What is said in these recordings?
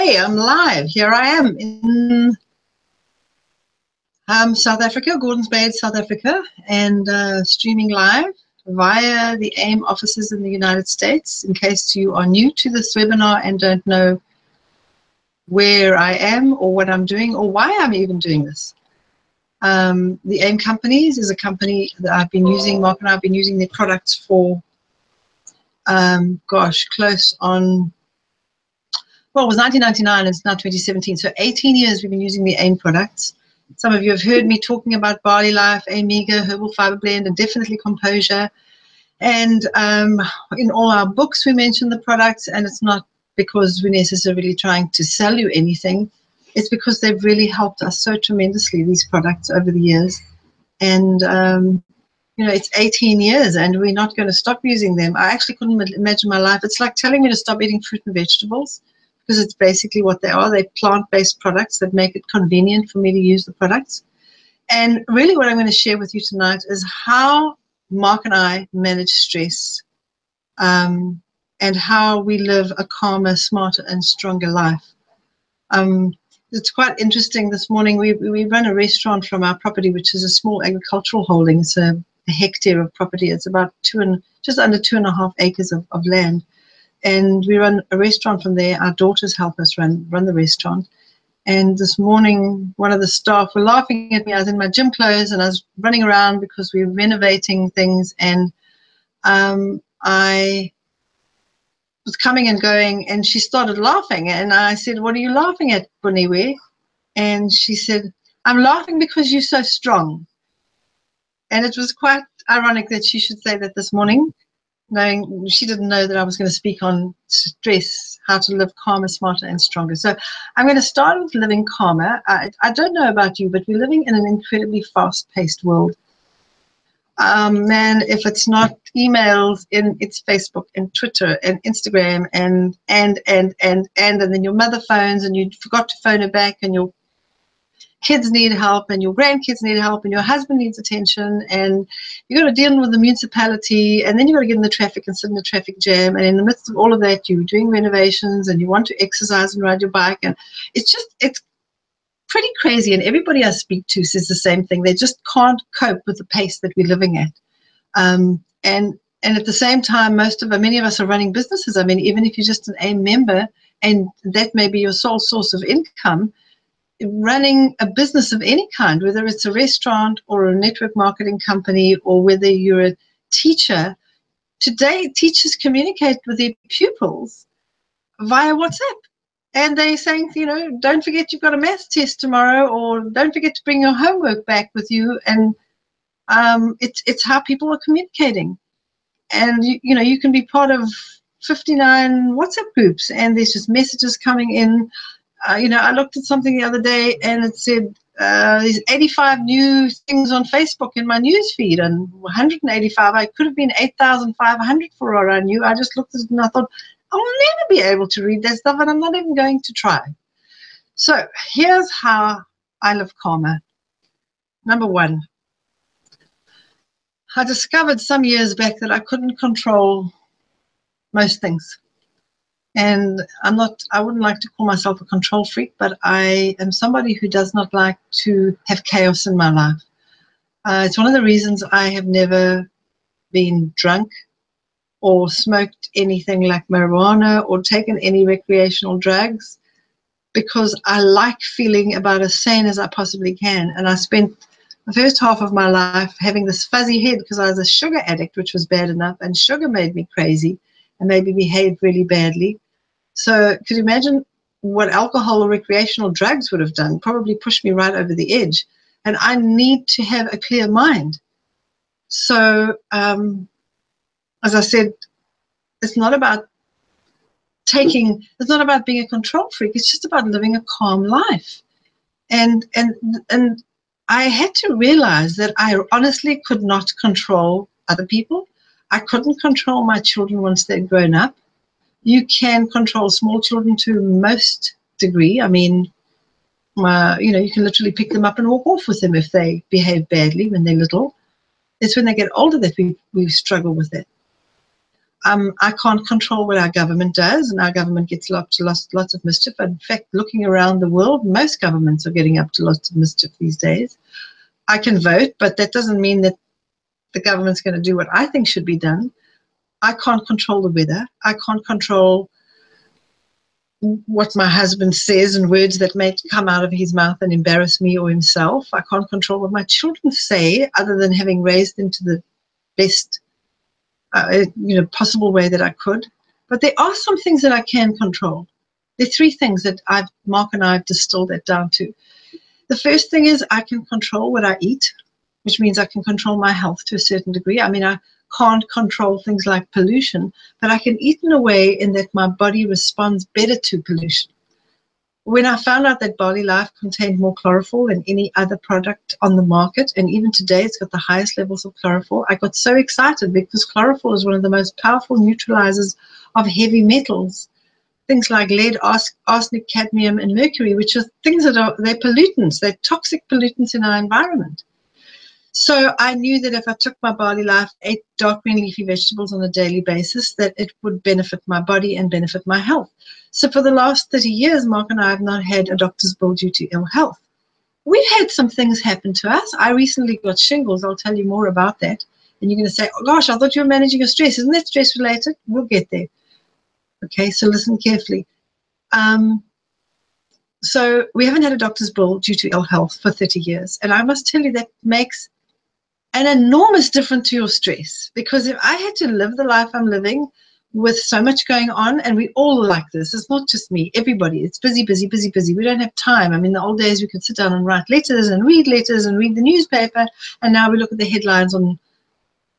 Okay, I'm live. Here I am in um, South Africa, Gordons Bay, South Africa, and uh, streaming live via the AIM offices in the United States. In case you are new to this webinar and don't know where I am or what I'm doing or why I'm even doing this. Um, the AIM Companies is a company that I've been using, Mark and I have been using their products for, um, gosh, close on well, it was 1999 and it's now 2017. So 18 years we've been using the AIM products. Some of you have heard me talking about Barley Life, AIMega, Herbal Fiber Blend, and definitely Composure. And um, in all our books, we mention the products, and it's not because we're necessarily trying to sell you anything. It's because they've really helped us so tremendously, these products, over the years. And, um, you know, it's 18 years, and we're not going to stop using them. I actually couldn't imagine my life. It's like telling me to stop eating fruit and vegetables because it's basically what they are. They're plant-based products that make it convenient for me to use the products. And really what I'm going to share with you tonight is how Mark and I manage stress um, and how we live a calmer, smarter, and stronger life. Um, it's quite interesting. This morning we, we run a restaurant from our property, which is a small agricultural holding. It's a, a hectare of property. It's about two and just under two and a half acres of, of land and we run a restaurant from there. Our daughters help us run run the restaurant. And this morning, one of the staff were laughing at me. I was in my gym clothes and I was running around because we were renovating things. And um, I was coming and going, and she started laughing. And I said, "What are you laughing at, Boniwe?" And she said, "I'm laughing because you're so strong." And it was quite ironic that she should say that this morning knowing she didn't know that I was going to speak on stress, how to live calmer, smarter, and stronger. So I'm going to start with living calmer. I, I don't know about you, but we're living in an incredibly fast-paced world. Um, man, if it's not emails, in it's Facebook and Twitter and Instagram and and and and and and then your mother phones and you forgot to phone her back and your kids need help and your grandkids need help and your husband needs attention and you've got to deal with the municipality and then you've got to get in the traffic and sit in the traffic jam and in the midst of all of that you're doing renovations and you want to exercise and ride your bike and it's just it's pretty crazy and everybody I speak to says the same thing. They just can't cope with the pace that we're living at. Um, and and at the same time most of many of us are running businesses. I mean even if you're just an a member and that may be your sole source of income running a business of any kind, whether it's a restaurant or a network marketing company or whether you're a teacher, today teachers communicate with their pupils via WhatsApp. And they're saying, you know, don't forget you've got a math test tomorrow, or don't forget to bring your homework back with you. And um, it's it's how people are communicating. And you, you know, you can be part of 59 WhatsApp groups, and there's just messages coming in uh, you know, I looked at something the other day and it said uh, there's 85 new things on Facebook in my news feed, and 185. I could have been 8,500 for all I knew. I just looked at it and I thought, I'll never be able to read that stuff, and I'm not even going to try. So here's how I live calmer. Number one, I discovered some years back that I couldn't control most things and I'm not, I wouldn't like to call myself a control freak, but I am somebody who does not like to have chaos in my life. Uh, it's one of the reasons I have never been drunk or smoked anything like marijuana or taken any recreational drugs because I like feeling about as sane as I possibly can. And I spent the first half of my life having this fuzzy head because I was a sugar addict, which was bad enough, and sugar made me crazy and maybe behave really badly. So could you imagine what alcohol or recreational drugs would have done? Probably pushed me right over the edge. And I need to have a clear mind. So, um, as I said, it's not about taking, it's not about being a control freak. It's just about living a calm life. And, and, and I had to realize that I honestly could not control other people. I couldn't control my children once they'd grown up you can control small children to most degree. I mean, uh, you know, you can literally pick them up and walk off with them if they behave badly when they're little. It's when they get older that we, we struggle with it. um, I can't control what our government does, and our government gets up to lots, lots of mischief. In fact, looking around the world, most governments are getting up to lots of mischief these days. I can vote, but that doesn't mean that the government's going to do what I think should be done. I can't control the weather. I can't control what my husband says and words that may come out of his mouth and embarrass me or himself. I can't control what my children say, other than having raised them to the best uh, you know, possible way that I could. But there are some things that I can control. There are three things that I've, Mark and I have distilled that down to. The first thing is I can control what I eat, which means I can control my health to a certain degree. I mean, I can't control things like pollution, but I can eat in a way in that my body responds better to pollution when I found out that Barley Life contained more chlorophyll than any other product on the market, and even today it's got the highest levels of chlorophyll, I got so excited because chlorophyll is one of the most powerful neutralizers of heavy metals. Things like lead, arsenic, cadmium, and mercury, which are things that are they're pollutants, they're toxic pollutants in our environment. So I knew that if I took my Barley Life, ate dark green leafy vegetables on a daily basis, that it would benefit my body and benefit my health. So for the last 30 years, Mark and I have not had a doctor's bill due to ill health. We've had some things happen to us. I recently got shingles. I'll tell you more about that. And you're going to say, oh gosh, I thought you were managing your stress. Isn't that stress related? We'll get there. Okay, so listen carefully. Um, so we haven't had a doctor's bill due to ill health for 30 years. And I must tell you that makes an enormous difference to your stress because if I had to live the life I'm living with so much going on, and we all like this, it's not just me, everybody, it's busy, busy, busy, busy. We don't have time. I mean, the old days we could sit down and write letters and read letters and read the newspaper, and now we look at the headlines on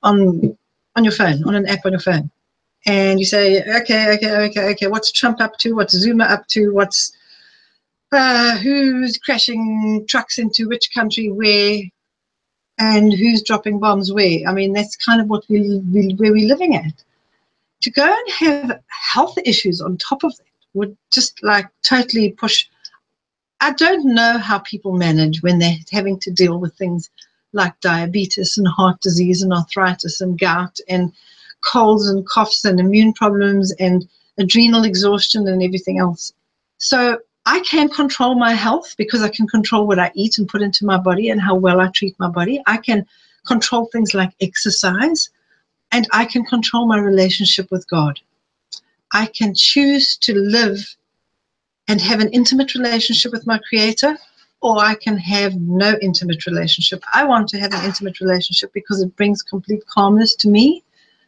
on on your phone, on an app on your phone. And you say, okay, okay, okay, okay, what's Trump up to? What's Zuma up to? What's uh, who's crashing trucks into which country where? And who's dropping bombs where. I mean, that's kind of what we, we where we're living at. To go and have health issues on top of that would just like totally push. I don't know how people manage when they're having to deal with things like diabetes and heart disease and arthritis and gout and colds and coughs and immune problems and adrenal exhaustion and everything else. So I can control my health because I can control what I eat and put into my body and how well I treat my body. I can control things like exercise and I can control my relationship with God. I can choose to live and have an intimate relationship with my Creator, or I can have no intimate relationship. I want to have an intimate relationship because it brings complete calmness to me.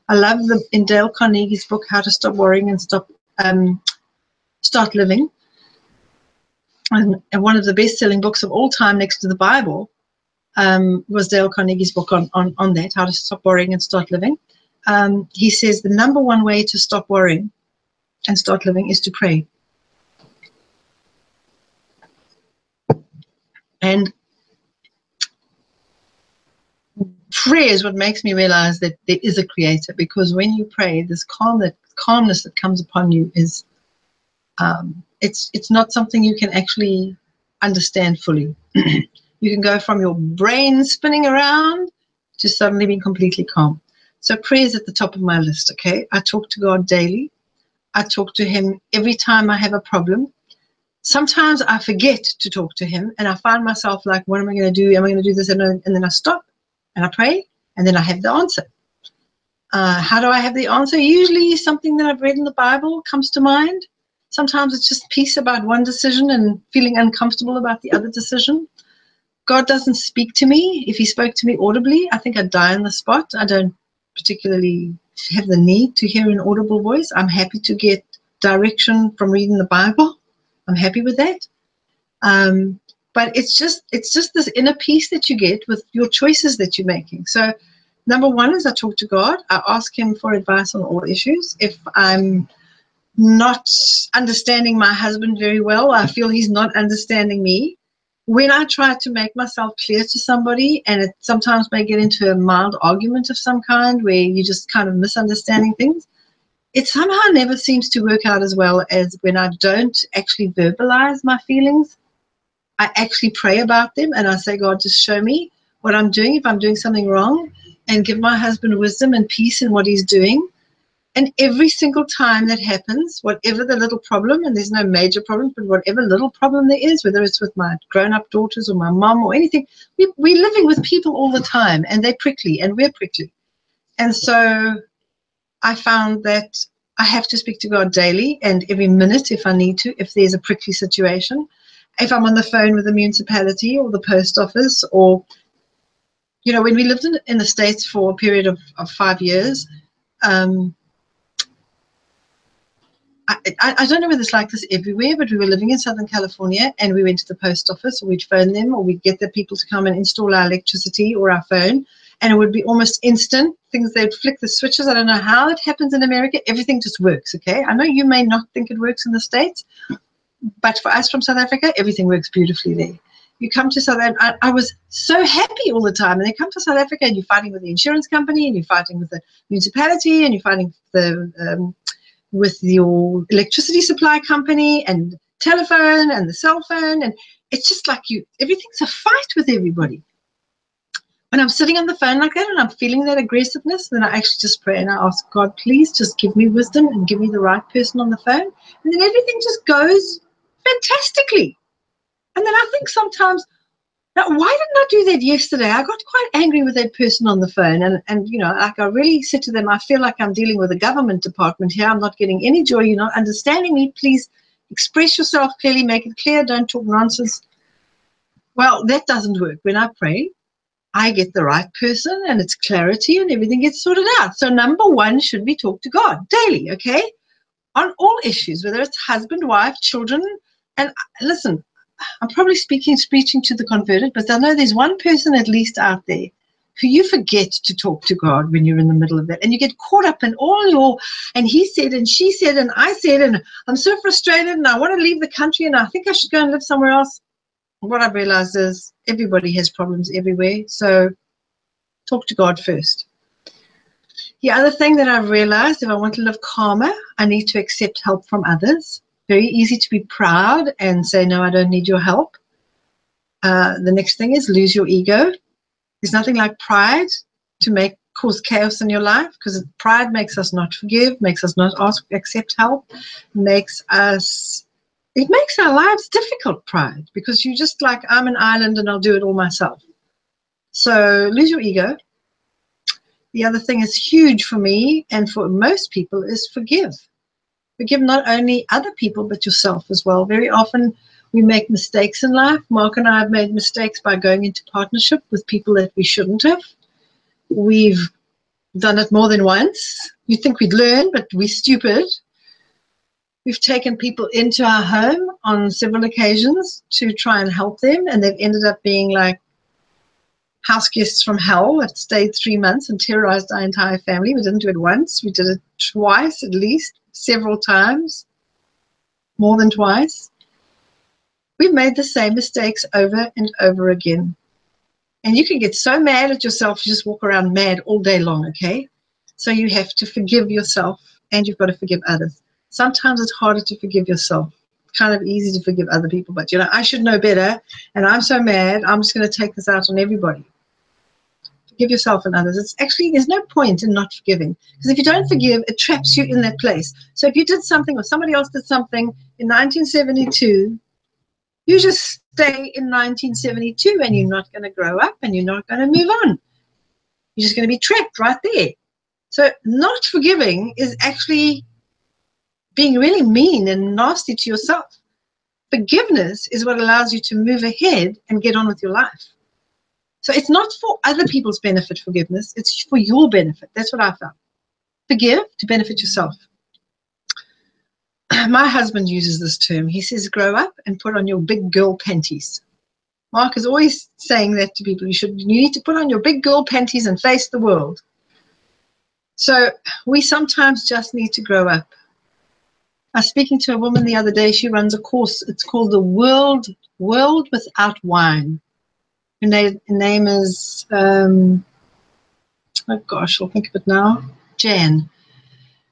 I love the in Dale Carnegie's book, How to Stop Worrying and Stop um, Start Living and, and one of the best-selling books of all time next to the Bible um, was Dale Carnegie's book on, on, on that, How to Stop Worrying and Start Living. Um, he says the number one way to stop worrying and start living is to pray. And prayer is what makes me realize that there is a creator because when you pray, this calm that calmness that comes upon you is um, it's it's not something you can actually understand fully. you can go from your brain spinning around to suddenly being completely calm. So prayer is at the top of my list. Okay, I talk to God daily. I talk to Him every time I have a problem. Sometimes I forget to talk to Him, and I find myself like, "What am I going to do? Am I going to do this?" And, then I stop and I pray, and then I have the answer. Uh, how do I have the answer? Usually, something that I've read in the Bible comes to mind. Sometimes it's just peace about one decision and feeling uncomfortable about the other decision. God doesn't speak to me. If He spoke to me audibly, I think I'd die on the spot. I don't particularly have the need to hear an audible voice. I'm happy to get direction from reading the Bible. I'm happy with that. Um, but it's just it's just this inner peace that you get with your choices that you're making. So number one is I talk to God. I ask Him for advice on all issues. If I'm not understanding my husband very well. I feel he's not understanding me. When I try to make myself clear to somebody, and it sometimes may get into a mild argument of some kind where you just kind of misunderstanding things, it somehow never seems to work out as well as when I don't actually verbalize my feelings. I actually pray about them and I say, God, just show me what I'm doing if I'm doing something wrong and give my husband wisdom and peace in what he's doing And every single time that happens, whatever the little problem, and there's no major problem, but whatever little problem there is, whether it's with my grown up daughters or my mom or anything, we, we're living with people all the time and they're prickly and we're prickly. And so I found that I have to speak to God daily and every minute if I need to, if there's a prickly situation. If I'm on the phone with the municipality or the post office, or, you know, when we lived in, in the States for a period of, of five years, um, I, I, don't know whether it's like this everywhere, but we were living in Southern California and we went to the post office or we'd phone them or we'd get the people to come and install our electricity or our phone and it would be almost instant. Things they'd flick the switches. I don't know how it happens in America. Everything just works, okay? I know you may not think it works in the States, but for us from South Africa, everything works beautifully there. You come to South Africa, I, I was so happy all the time. And they come to South Africa and you're fighting with the insurance company and you're fighting with the municipality and you're fighting the um, with your electricity supply company and telephone and the cell phone and it's just like you everything's a fight with everybody. When i'm sitting on the phone like that and i'm feeling that aggressiveness then i actually just pray and i ask god please just give me wisdom and give me the right person on the phone. And then everything just goes fantastically. And then i think sometimes now, why didn't I do that yesterday? I got quite angry with that person on the phone, and and you know, like I really said to them, I feel like I'm dealing with a government department here. I'm not getting any joy. You're not understanding me. Please express yourself clearly. Make it clear. Don't talk nonsense. Well, that doesn't work. When I pray, I get the right person, and it's clarity, and everything gets sorted out. So number one should be talk to God daily. Okay, on all issues, whether it's husband, wife, children, and uh, listen, I'm probably speaking, preaching to the converted, but I know there's one person at least out there who you forget to talk to God when you're in the middle of it. And you get caught up in all your, and he said, and she said, and I said, and I'm so frustrated, and I want to leave the country, and I think I should go and live somewhere else. What I've realized is everybody has problems everywhere. So talk to God first. The other thing that I've realized if I want to live calmer, I need to accept help from others very easy to be proud and say, no, I don't need your help. Uh, the next thing is lose your ego. There's nothing like pride to make cause chaos in your life because pride makes us not forgive, makes us not ask, accept help, makes us, it makes our lives difficult, pride, because you just like, I'm an island and I'll do it all myself. So lose your ego. The other thing is huge for me and for most people is forgive forgive not only other people but yourself as well. Very often we make mistakes in life. Mark and I have made mistakes by going into partnership with people that we shouldn't have. We've done it more than once. You think we'd learn, but we're stupid. We've taken people into our home on several occasions to try and help them, and they've ended up being like house guests from hell that stayed three months and terrorized our entire family. We didn't do it once, we did it twice at least several times, more than twice. We've made the same mistakes over and over again. And you can get so mad at yourself, you just walk around mad all day long, okay? So you have to forgive yourself and you've got to forgive others. Sometimes it's harder to forgive yourself. kind of easy to forgive other people, but you know, I should know better and I'm so mad, I'm just going to take this out on everybody forgive yourself and others. It's actually, there's no point in not forgiving. Because if you don't forgive, it traps you in that place. So if you did something or somebody else did something in 1972, you just stay in 1972 and you're not going to grow up and you're not going to move on. You're just going to be trapped right there. So not forgiving is actually being really mean and nasty to yourself. Forgiveness is what allows you to move ahead and get on with your life. So it's not for other people's benefit, forgiveness. It's for your benefit. That's what I found. Forgive to benefit yourself. My husband uses this term. He says, grow up and put on your big girl panties. Mark is always saying that to people. You should you need to put on your big girl panties and face the world. So we sometimes just need to grow up. I was speaking to a woman the other day. She runs a course. It's called the World World Without Wine. Her name, name is, um, oh gosh, I'll think of it now. Jan.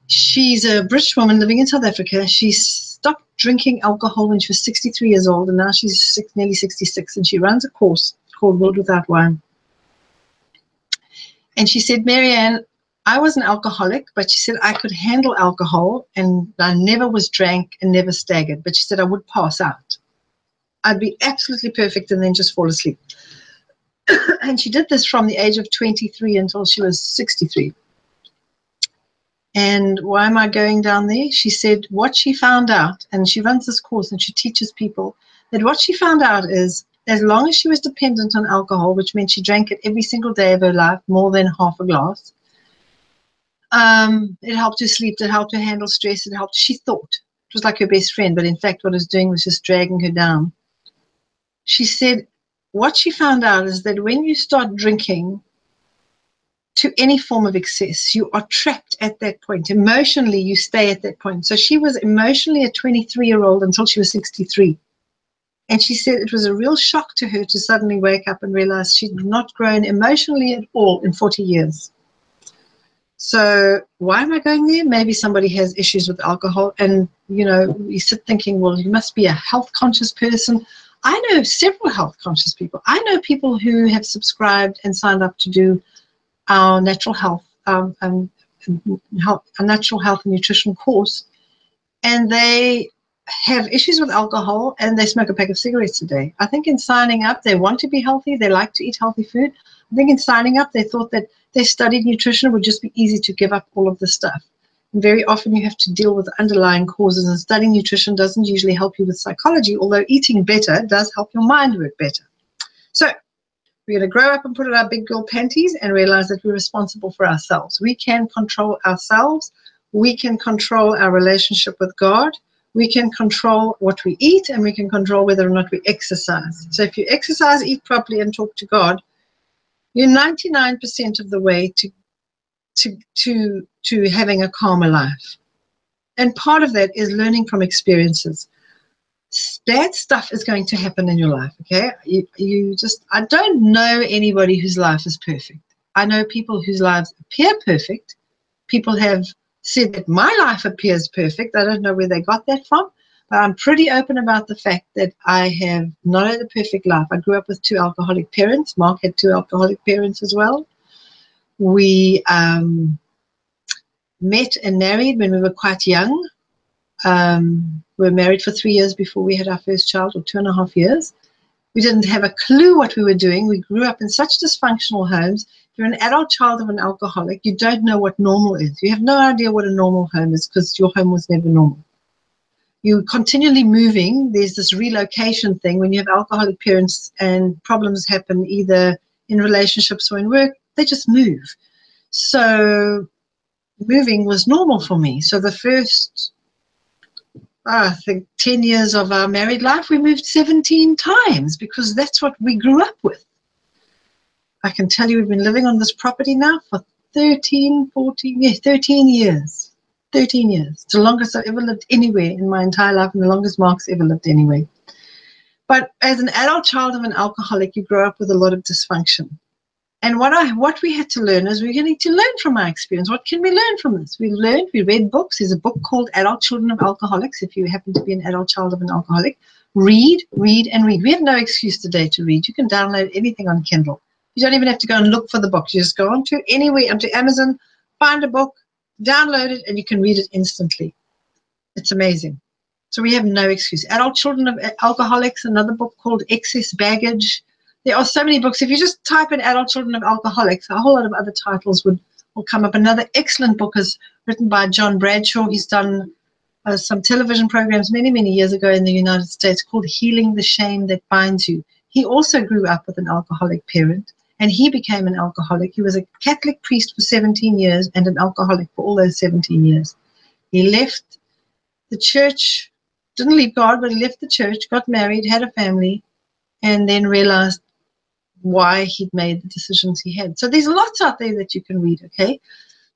She's a British woman living in South Africa. She stopped drinking alcohol when she was 63 years old, and now she's six, nearly 66, and she runs a course called World Without Wine. And she said, Marianne, I was an alcoholic, but she said I could handle alcohol and I never was drank and never staggered. But she said I would pass out. I'd be absolutely perfect and then just fall asleep. and she did this from the age of 23 until she was 63. And why am I going down there? She said what she found out, and she runs this course and she teaches people that what she found out is as long as she was dependent on alcohol, which meant she drank it every single day of her life, more than half a glass, um, it helped her sleep, it helped her handle stress, it helped. She thought it was like her best friend, but in fact, what it was doing was just dragging her down. She said what she found out is that when you start drinking to any form of excess, you are trapped at that point. Emotionally, you stay at that point. So she was emotionally a 23 year old until she was 63. And she said it was a real shock to her to suddenly wake up and realize she'd not grown emotionally at all in 40 years. So why am I going there? Maybe somebody has issues with alcohol, and you know, you sit thinking, well, you must be a health conscious person. I know several health conscious people. I know people who have subscribed and signed up to do our natural health, um, um, health, a natural health and nutrition course, and they have issues with alcohol and they smoke a pack of cigarettes a day. I think in signing up, they want to be healthy, they like to eat healthy food. I think in signing up, they thought that they studied nutrition, it would just be easy to give up all of the stuff. Very often you have to deal with underlying causes, and studying nutrition doesn't usually help you with psychology, although eating better does help your mind work better. So we're going to grow up and put on our big girl panties and realize that we're responsible for ourselves. We can control ourselves. We can control our relationship with God. We can control what we eat and we can control whether or not we exercise. So if you exercise, eat properly, and talk to God, you're 99% of the way to to to to having a calmer life. And part of that is learning from experiences. Bad stuff is going to happen in your life, okay? You, you just, I don't know anybody whose life is perfect. I know people whose lives appear perfect. People have said that my life appears perfect. I don't know where they got that from, but I'm pretty open about the fact that I have not had a perfect life. I grew up with two alcoholic parents. Mark had two alcoholic parents as well. We um, met and married when we were quite young. Um, we were married for three years before we had our first child, or two and a half years. We didn't have a clue what we were doing. We grew up in such dysfunctional homes. If you're an adult child of an alcoholic, you don't know what normal is. You have no idea what a normal home is because your home was never normal you're continually moving. There's this relocation thing when you have alcoholic parents and problems happen either in relationships or in work, they just move. So moving was normal for me. So the first, ah, I think, 10 years of our married life, we moved 17 times because that's what we grew up with. I can tell you we've been living on this property now for 13, 14, yeah, 13 years. 13 years. It's the longest I've ever lived anywhere in my entire life and the longest Mark's ever lived anywhere. But as an adult child of an alcoholic, you grow up with a lot of dysfunction. And what I what we had to learn is we're need to learn from our experience. What can we learn from this? We learned, we read books. There's a book called Adult Children of Alcoholics. If you happen to be an adult child of an alcoholic, read, read, and read. We have no excuse today to read. You can download anything on Kindle. You don't even have to go and look for the book. You just go onto anywhere, onto Amazon, find a book, download it, and you can read it instantly. It's amazing. So we have no excuse. Adult Children of Alcoholics, another book called Excess Baggage. There are so many books. If you just type in Adult Children of Alcoholics, a whole lot of other titles would will come up. Another excellent book is written by John Bradshaw. He's done uh, some television programs many, many years ago in the United States called Healing the Shame That Binds You. He also grew up with an alcoholic parent and he became an alcoholic. He was a Catholic priest for 17 years and an alcoholic for all those 17 years. He left the church, didn't leave God, but he left the church, got married, had a family, and then realized why he'd made the decisions he had. So there's lots out there that you can read, okay?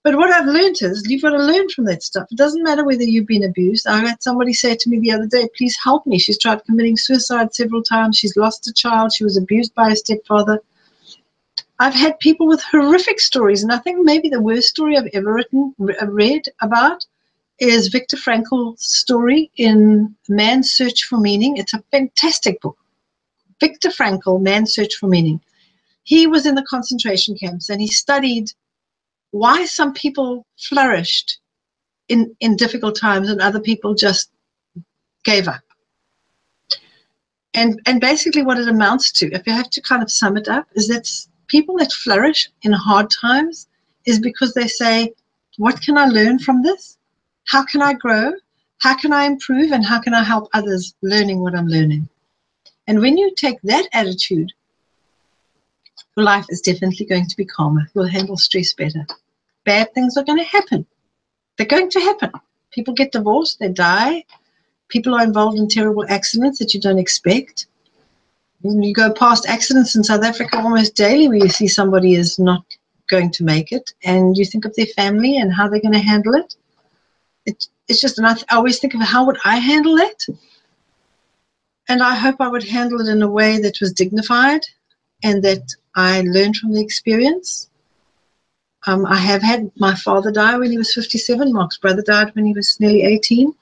But what I've learned is you've got to learn from that stuff. It doesn't matter whether you've been abused. I had somebody say to me the other day, please help me. She's tried committing suicide several times. She's lost a child. She was abused by a stepfather. I've had people with horrific stories, and I think maybe the worst story I've ever written, read about is Viktor Frankl's story in Man's Search for Meaning. It's a fantastic book. Viktor Frankl, Man's Search for Meaning. He was in the concentration camps and he studied why some people flourished in, in difficult times and other people just gave up. And, and basically, what it amounts to, if you have to kind of sum it up, is that people that flourish in hard times is because they say, What can I learn from this? How can I grow? How can I improve? And how can I help others learning what I'm learning? And when you take that attitude, your life is definitely going to be calmer. You'll handle stress better. Bad things are going to happen. They're going to happen. People get divorced, they die, people are involved in terrible accidents that you don't expect. You go past accidents in South Africa almost daily where you see somebody is not going to make it, and you think of their family and how they're going to handle it. it it's just, and I, th- I always think of how would I handle it? And I hope I would handle it in a way that was dignified and that I learned from the experience. Um, I have had my father die when he was 57. Mark's brother died when he was nearly 18.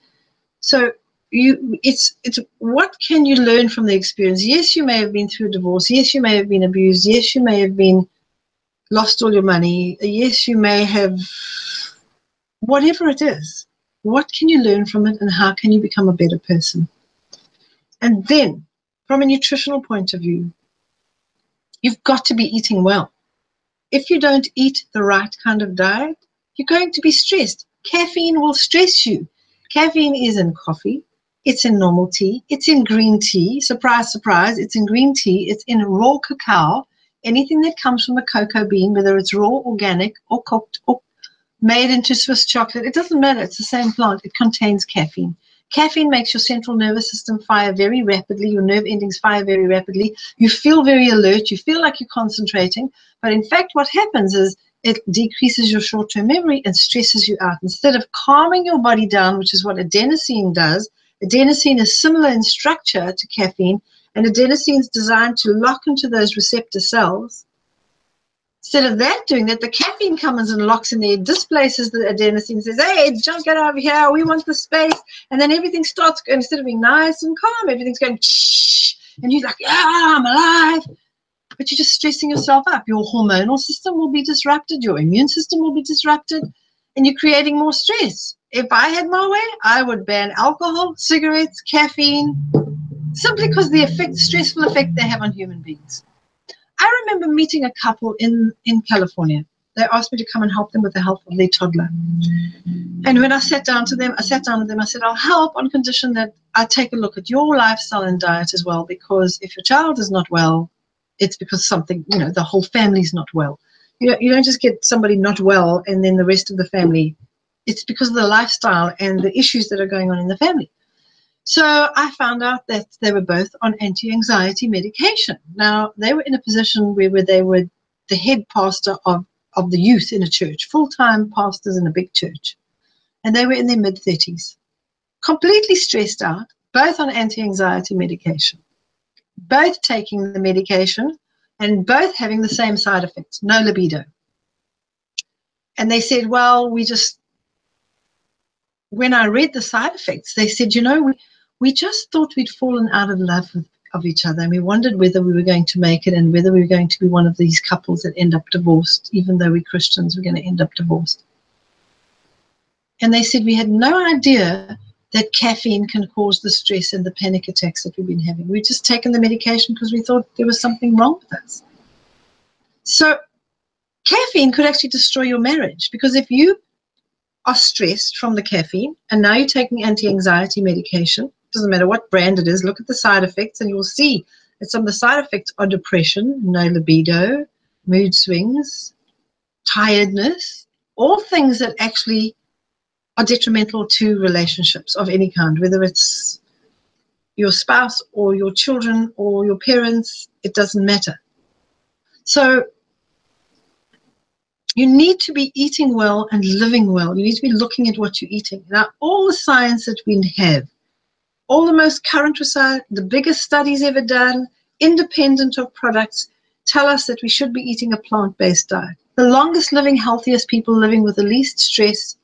So you it's it's what can you learn from the experience yes you may have been through a divorce yes you may have been abused yes you may have been lost all your money yes you may have whatever it is what can you learn from it and how can you become a better person and then from a nutritional point of view you've got to be eating well if you don't eat the right kind of diet you're going to be stressed caffeine will stress you caffeine is in coffee it's in normal tea. It's in green tea. Surprise, surprise. It's in green tea. It's in raw cacao. Anything that comes from a cocoa bean, whether it's raw, organic, or cooked, or made into Swiss chocolate, it doesn't matter. It's the same plant. It contains caffeine. Caffeine makes your central nervous system fire very rapidly. Your nerve endings fire very rapidly. You feel very alert. You feel like you're concentrating. But in fact, what happens is it decreases your short term memory and stresses you out. Instead of calming your body down, which is what adenosine does, Adenosine is similar in structure to caffeine, and adenosine is designed to lock into those receptor cells. Instead of that doing that, the caffeine comes and locks in there, displaces the adenosine, says, hey, just get over here, we want the space. And then everything starts, instead of being nice and calm, everything's going, shh, and you're like, yeah, I'm alive. But you're just stressing yourself up. Your hormonal system will be disrupted, your immune system will be disrupted, and you're creating more stress if I had my way, I would ban alcohol, cigarettes, caffeine, simply because the effect, stressful effect they have on human beings. I remember meeting a couple in, in California. They asked me to come and help them with the health of their toddler. And when I sat down to them, I sat down with them, I said, I'll help on condition that I take a look at your lifestyle and diet as well, because if your child is not well, it's because something, you know, the whole family's not well. You, know, you don't just get somebody not well and then the rest of the family it's because of the lifestyle and the issues that are going on in the family. So I found out that they were both on anti-anxiety medication. Now they were in a position where, they were the head pastor of, of the youth in a church, full-time pastors in a big church. And they were in their mid-30s, completely stressed out, both on anti-anxiety medication, both taking the medication and both having the same side effects, no libido. And they said, well, we just when I read the side effects, they said, you know, we, we just thought we'd fallen out of love with, of each other and we wondered whether we were going to make it and whether we were going to be one of these couples that end up divorced, even though we're Christians, we're going to end up divorced. And they said we had no idea that caffeine can cause the stress and the panic attacks that we've been having. We'd just taken the medication because we thought there was something wrong with us. So caffeine could actually destroy your marriage because if you are stressed from the caffeine and now you're taking anti-anxiety medication doesn't matter what brand it is look at the side effects and you'll see that some of the side effects are depression no libido mood swings tiredness all things that actually are detrimental to relationships of any kind whether it's your spouse or your children or your parents it doesn't matter so you need to be eating well and living well. You need to be looking at what you're eating. Now, all the science that we have, all the most current research, the biggest studies ever done, independent of products, tell us that we should be eating a plant based diet. The longest living, healthiest people living with the least stress,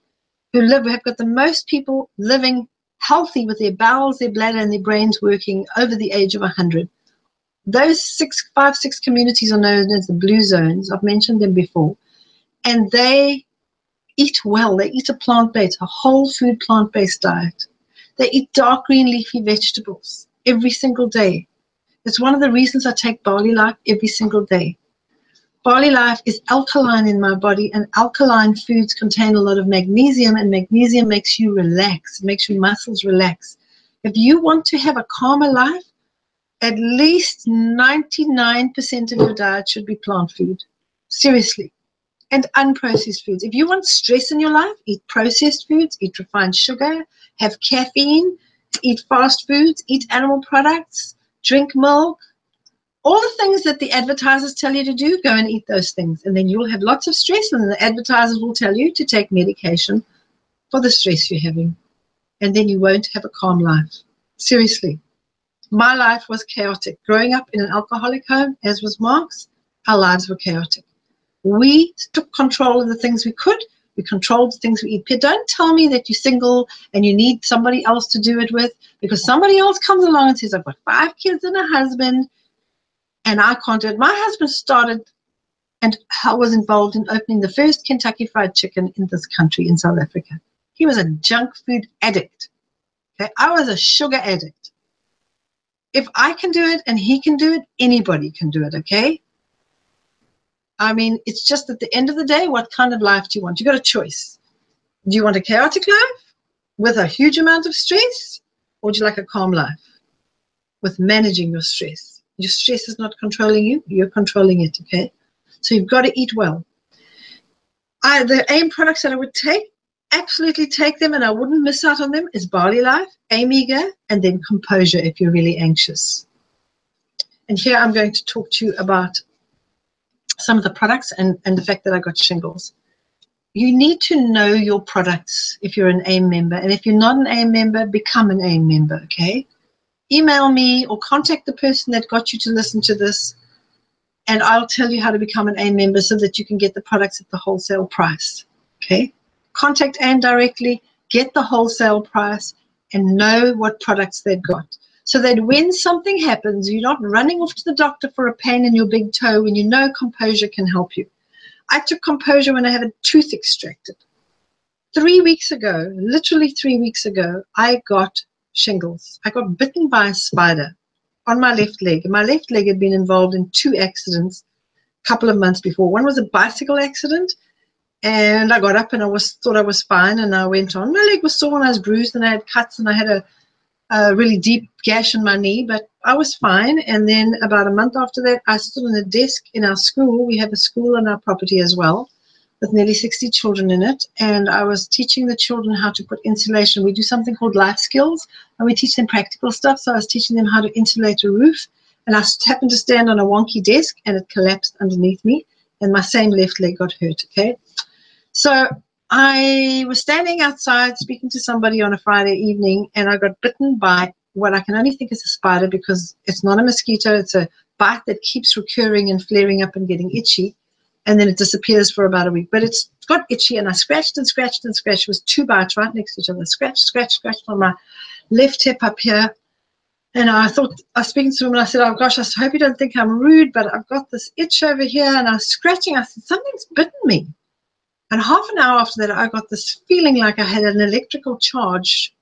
who live, we have got the most people living healthy with their bowels, their bladder, and their brains working over the age of 100. Those six, five, six communities are known as the blue zones. I've mentioned them before and they eat well. They eat a plant based, a whole food plant based diet. They eat dark green leafy vegetables every single day. It's one of the reasons I take barley life every single day. Barley life is alkaline in my body, and alkaline foods contain a lot of magnesium, and magnesium makes you relax, it makes your muscles relax. If you want to have a calmer life, at least 99% of your diet should be plant food. Seriously. And unprocessed foods. If you want stress in your life, eat processed foods, eat refined sugar, have caffeine, eat fast foods, eat animal products, drink milk. All the things that the advertisers tell you to do, go and eat those things. And then you'll have lots of stress, and the advertisers will tell you to take medication for the stress you're having. And then you won't have a calm life. Seriously my life was chaotic. Growing up in an alcoholic home, as was Mark's, our lives were chaotic. We took control of the things we could. We controlled the things we eat. Don't tell me that you're single and you need somebody else to do it with because somebody else comes along and says, I've got five kids and a husband and I can't do it. My husband started and I was involved in opening the first Kentucky Fried Chicken in this country, in South Africa. He was a junk food addict. Okay? I was a sugar addict if I can do it and he can do it, anybody can do it, okay? I mean, it's just at the end of the day, what kind of life do you want? You got a choice. Do you want a chaotic life with a huge amount of stress, or would you like a calm life with managing your stress? Your stress is not controlling you, you're controlling it, okay? So you've got to eat well. I, the AIM products that I would take absolutely take them and I wouldn't miss out on them is Barley Life, AIMega, and then Composure if you're really anxious. And here I'm going to talk to you about some of the products and, and the fact that I got shingles. You need to know your products if you're an AIM member. And if you're not an AIM member, become an AIM member, okay? Email me or contact the person that got you to listen to this and I'll tell you how to become an AIM member so that you can get the products at the wholesale price, okay? contact AIM directly, get the wholesale price, and know what products they've got. So that when something happens, you're not running off to the doctor for a pain in your big toe when you know Composure can help you. I took Composure when I had a tooth extracted. Three weeks ago, literally three weeks ago, I got shingles. I got bitten by a spider on my left leg. My left leg had been involved in two accidents a couple of months before. One was a bicycle accident, and I got up and I was thought I was fine and I went on. My leg was sore and I was bruised and I had cuts and I had a, a really deep gash in my knee, but I was fine. And then about a month after that, I stood on a desk in our school. We have a school on our property as well with nearly 60 children in it. And I was teaching the children how to put insulation. We do something called life skills and we teach them practical stuff. So I was teaching them how to insulate a roof. And I happened to stand on a wonky desk and it collapsed underneath me and my same left leg got hurt. Okay. So I was standing outside speaking to somebody on a Friday evening, and I got bitten by what I can only think is a spider because it's not a mosquito, it's a bite that keeps recurring and flaring up and getting itchy, and then it disappears for about a week. But it's got itchy, and I scratched and scratched and scratched. It was two bites right next to each other. Scratch, scratch, scratch on my left hip up here. And I thought, I was speaking to him and I said, Oh gosh, I hope you don't think I'm rude, but I've got this itch over here. And I was scratching. I said, Something's bitten me. And half an hour after that, I got this feeling like I had an electrical charge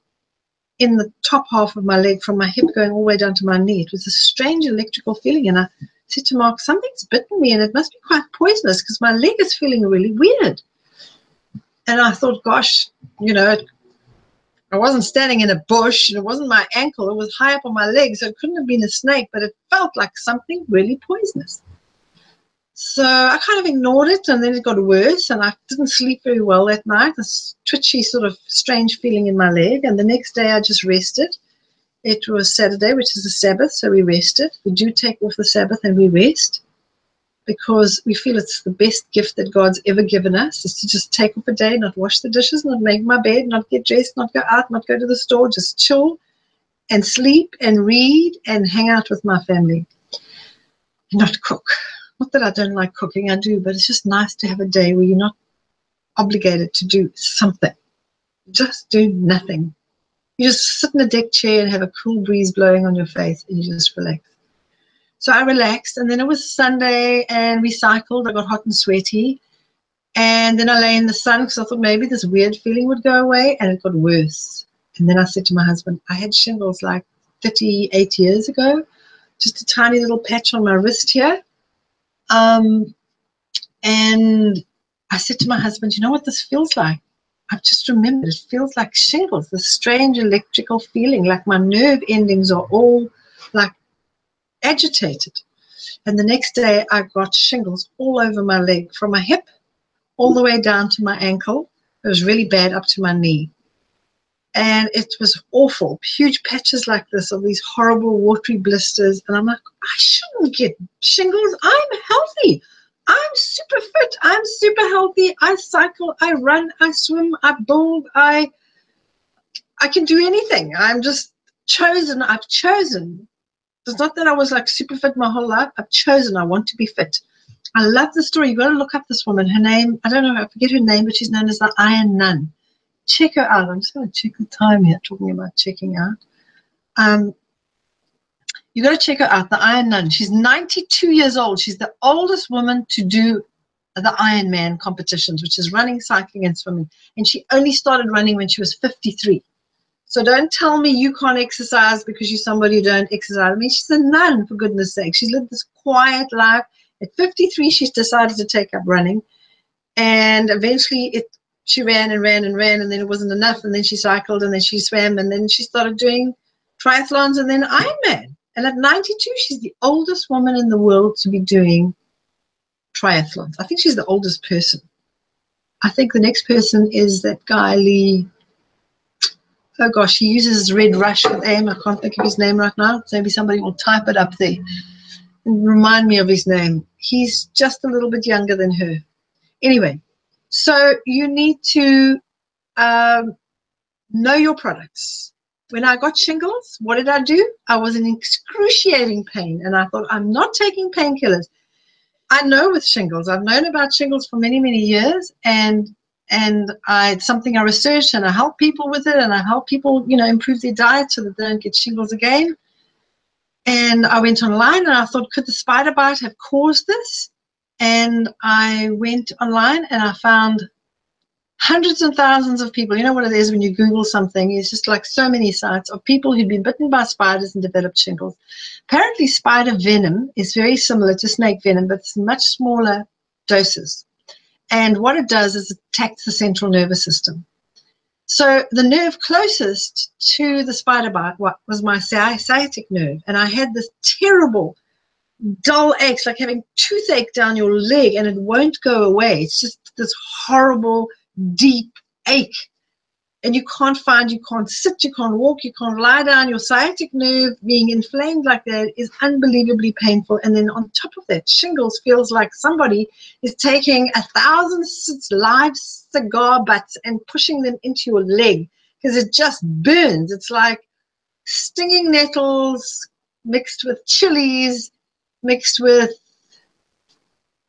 in the top half of my leg from my hip going all the way down to my knee. It was a strange electrical feeling. And I said to Mark, something's bitten me and it must be quite poisonous because my leg is feeling really weird. And I thought, gosh, you know, I wasn't standing in a bush and it wasn't my ankle. It was high up on my leg. So it couldn't have been a snake, but it felt like something really poisonous. So I kind of ignored it and then it got worse and I didn't sleep very well that night. This twitchy sort of strange feeling in my leg. And the next day I just rested. It was Saturday, which is the Sabbath, so we rested. We do take off the Sabbath and we rest because we feel it's the best gift that God's ever given us is to just take off a day, not wash the dishes, not make my bed, not get dressed, not go out, not go to the store, just chill and sleep and read and hang out with my family. Not cook not that I don't like cooking, I do, but it's just nice to have a day where you're not obligated to do something. Just do nothing. You just sit in a deck chair and have a cool breeze blowing on your face and you just relax. So I relaxed, and then it was Sunday, and we cycled. I got hot and sweaty, And then I lay in the sun because I thought maybe this weird feeling would go away, and it got worse. And then I said to my husband, I had shingles like 38 years ago, just a tiny little patch on my wrist here. Um, and I said to my husband, You know what this feels like? I've just remembered it feels like shingles, this strange electrical feeling, like my nerve endings are all like agitated. And the next day, I got shingles all over my leg, from my hip all the way down to my ankle. It was really bad up to my knee. And it was awful. Huge patches like this of these horrible watery blisters. And I'm like, I shouldn't get shingles. I'm healthy. I'm super fit. I'm super healthy. I cycle, I run, I swim, I build, I I can do anything. I'm just chosen. I've chosen. It's not that I was like super fit my whole life. I've chosen. I want to be fit. I love the story. You've got to look up this woman. Her name, I don't know, I forget her name, but she's known as the Iron Nun. Check her out. I'm just going to check the time here, talking about checking out. Um, you got to check her out, the Iron Nun. She's 92 years old. She's the oldest woman to do the Ironman competitions, which is running, cycling, and swimming. And she only started running when she was 53. So don't tell me you can't exercise because you're somebody who don't exercise. I mean, she's a nun, for goodness sake. She's lived this quiet life. At 53, she's decided to take up running. And eventually it she ran and ran and ran, and then it wasn't enough. And then she cycled, and then she swam, and then she started doing triathlons and then Ironman. And at 92, she's the oldest woman in the world to be doing triathlons. I think she's the oldest person. I think the next person is that guy, Lee. Oh gosh, he uses Red Rush with AIM. I can't think of his name right now. Maybe somebody will type it up there and remind me of his name. He's just a little bit younger than her. Anyway, so you need to um, know your products when I got shingles, what did I do? I was in excruciating pain, and I thought, I'm not taking painkillers. I know with shingles, I've known about shingles for many, many years, and and I it's something I researched and I help people with it, and I help people, you know, improve their diet so that they don't get shingles again. And I went online and I thought, could the spider bite have caused this? And I went online and I found hundreds and thousands of people. You know what it is when you Google something? It's just like so many sites of people who'd been bitten by spiders and developed shingles. Apparently, spider venom is very similar to snake venom, but it's much smaller doses. And what it does is it attacks the central nervous system. So the nerve closest to the spider bite was my sciatic nerve, and I had this terrible dull ache, like having toothache down your leg, and it won't go away. It's just this horrible deep ache and you can't find, you can't sit, you can't walk, you can't lie down. Your sciatic nerve being inflamed like that is unbelievably painful. And then on top of that, shingles feels like somebody is taking a thousand live cigar butts and pushing them into your leg because it just burns. It's like stinging nettles mixed with chilies, mixed with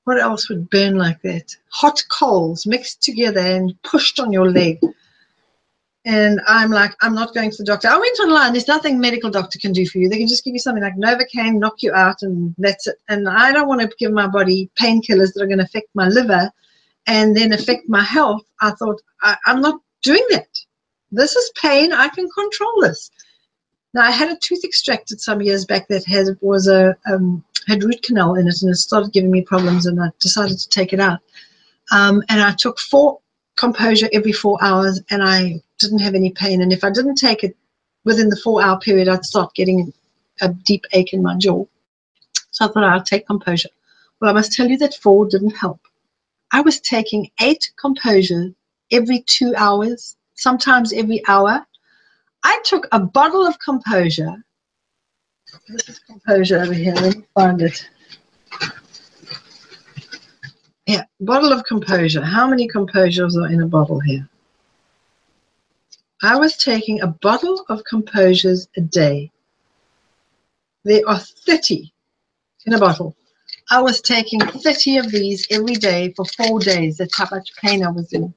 what else would burn like that? Hot coals mixed together and pushed on your leg. And I'm like, I'm not going to the doctor. I went online. There's nothing medical doctor can do for you. They can just give you something like Novocaine, knock you out, and that's it. And I don't want to give my body painkillers that are going to affect my liver and then affect my health. I thought, I, I'm not doing that. This is pain. I can control this. Now, I had a tooth extracted some years back that has was a um, had root canal in it and it started giving me problems and I decided to take it out. Um, and I took four composure every four hours and I didn't have any pain. And if I didn't take it within the four hour period, I'd start getting a deep ache in my jaw. So I thought I'll take composure. Well, I must tell you that four didn't help. I was taking eight composure every two hours, sometimes every hour. I took a bottle of composure this is composure over here. Let me find it. Yeah, bottle of composure. How many composures are in a bottle here? I was taking a bottle of composures a day. There are 30 in a bottle. I was taking 30 of these every day for four days. That's how much pain I was in.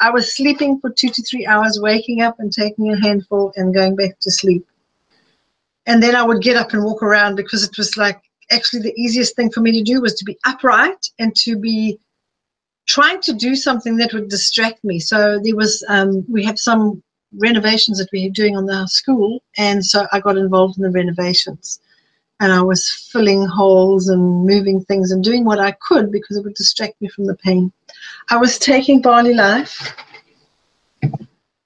I was sleeping for two to three hours, waking up and taking a handful and going back to sleep and then I would get up and walk around because it was like actually the easiest thing for me to do was to be upright and to be trying to do something that would distract me. So there was, um, we have some renovations that we were doing on the school, and so I got involved in the renovations. And I was filling holes and moving things and doing what I could because it would distract me from the pain. I was taking Barley Life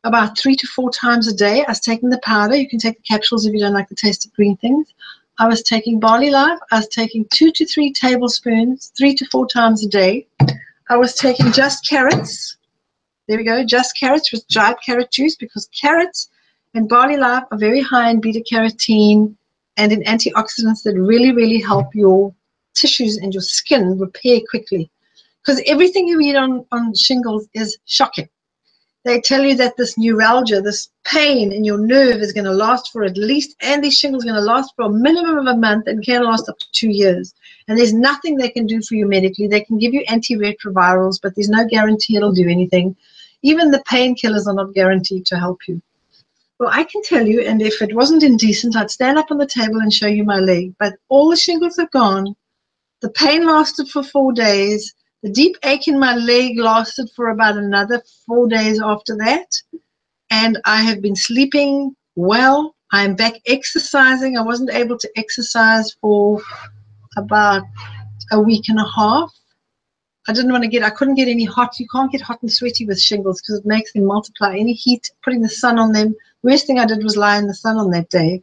about three to four times a day. I was taking the powder. You can take the capsules if you don't like the taste of green things. I was taking Barley Life. I was taking two to three tablespoons, three to four times a day. I was taking just carrots. There we go, just carrots with dried carrot juice because carrots and barley life are very high in beta carotene and in antioxidants that really, really help your tissues and your skin repair quickly. Because everything you eat on, on shingles is shocking. They tell you that this neuralgia, this pain in your nerve is going to last for at least, and these shingles are going to last for a minimum of a month and can last up to two years. And there's nothing they can do for you medically. They can give you antiretrovirals, but there's no guarantee it'll do anything. Even the painkillers are not guaranteed to help you. Well, I can tell you, and if it wasn't indecent, I'd stand up on the table and show you my leg. But all the shingles are gone. The pain lasted for four days. The deep ache in my leg lasted for about another four days after that. And I have been sleeping well. I'm back exercising. I wasn't able to exercise for about a week and a half. I didn't want to get, I couldn't get any hot. You can't get hot and sweaty with shingles because it makes them multiply. Any heat, putting the sun on them. Worst thing I did was lie in the sun on that day.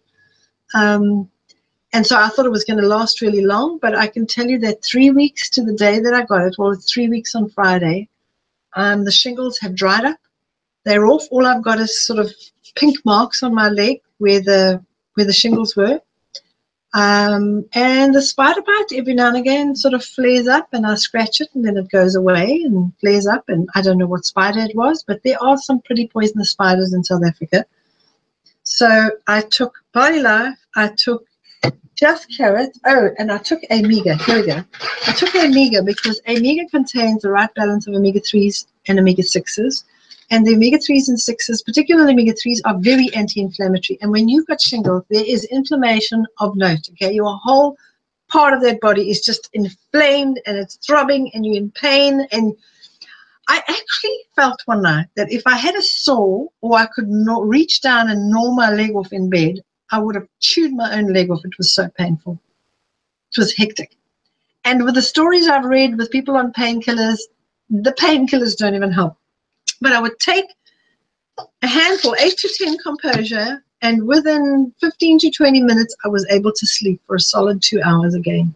Um, and so I thought it was going to last really long, but I can tell you that three weeks to the day that I got it, well, three weeks on Friday, um, the shingles have dried up. They're off. All I've got is sort of pink marks on my leg where the where the shingles were. Um, and the spider bite every now and again sort of flares up and I scratch it and then it goes away and flares up and I don't know what spider it was, but there are some pretty poisonous spiders in South Africa. So I took Barley Life, I took just carrots. Oh, and I took AIMega. Here we go. I took AIMega because AIMega contains the right balance of omega 3s and omega 6s. And the omega 3s and 6s, particularly omega 3s, are very anti inflammatory. And when you've got shingles, there is inflammation of note. Okay. Your whole part of that body is just inflamed and it's throbbing and you're in pain. And I actually felt one night that if I had a sore or I could not reach down and gnaw my leg off in bed, I would have chewed my own leg off. It was so painful. It was hectic. And with the stories I've read with people on painkillers, the painkillers don't even help. But I would take a handful, eight to 10 composure, and within 15 to 20 minutes, I was able to sleep for a solid two hours again.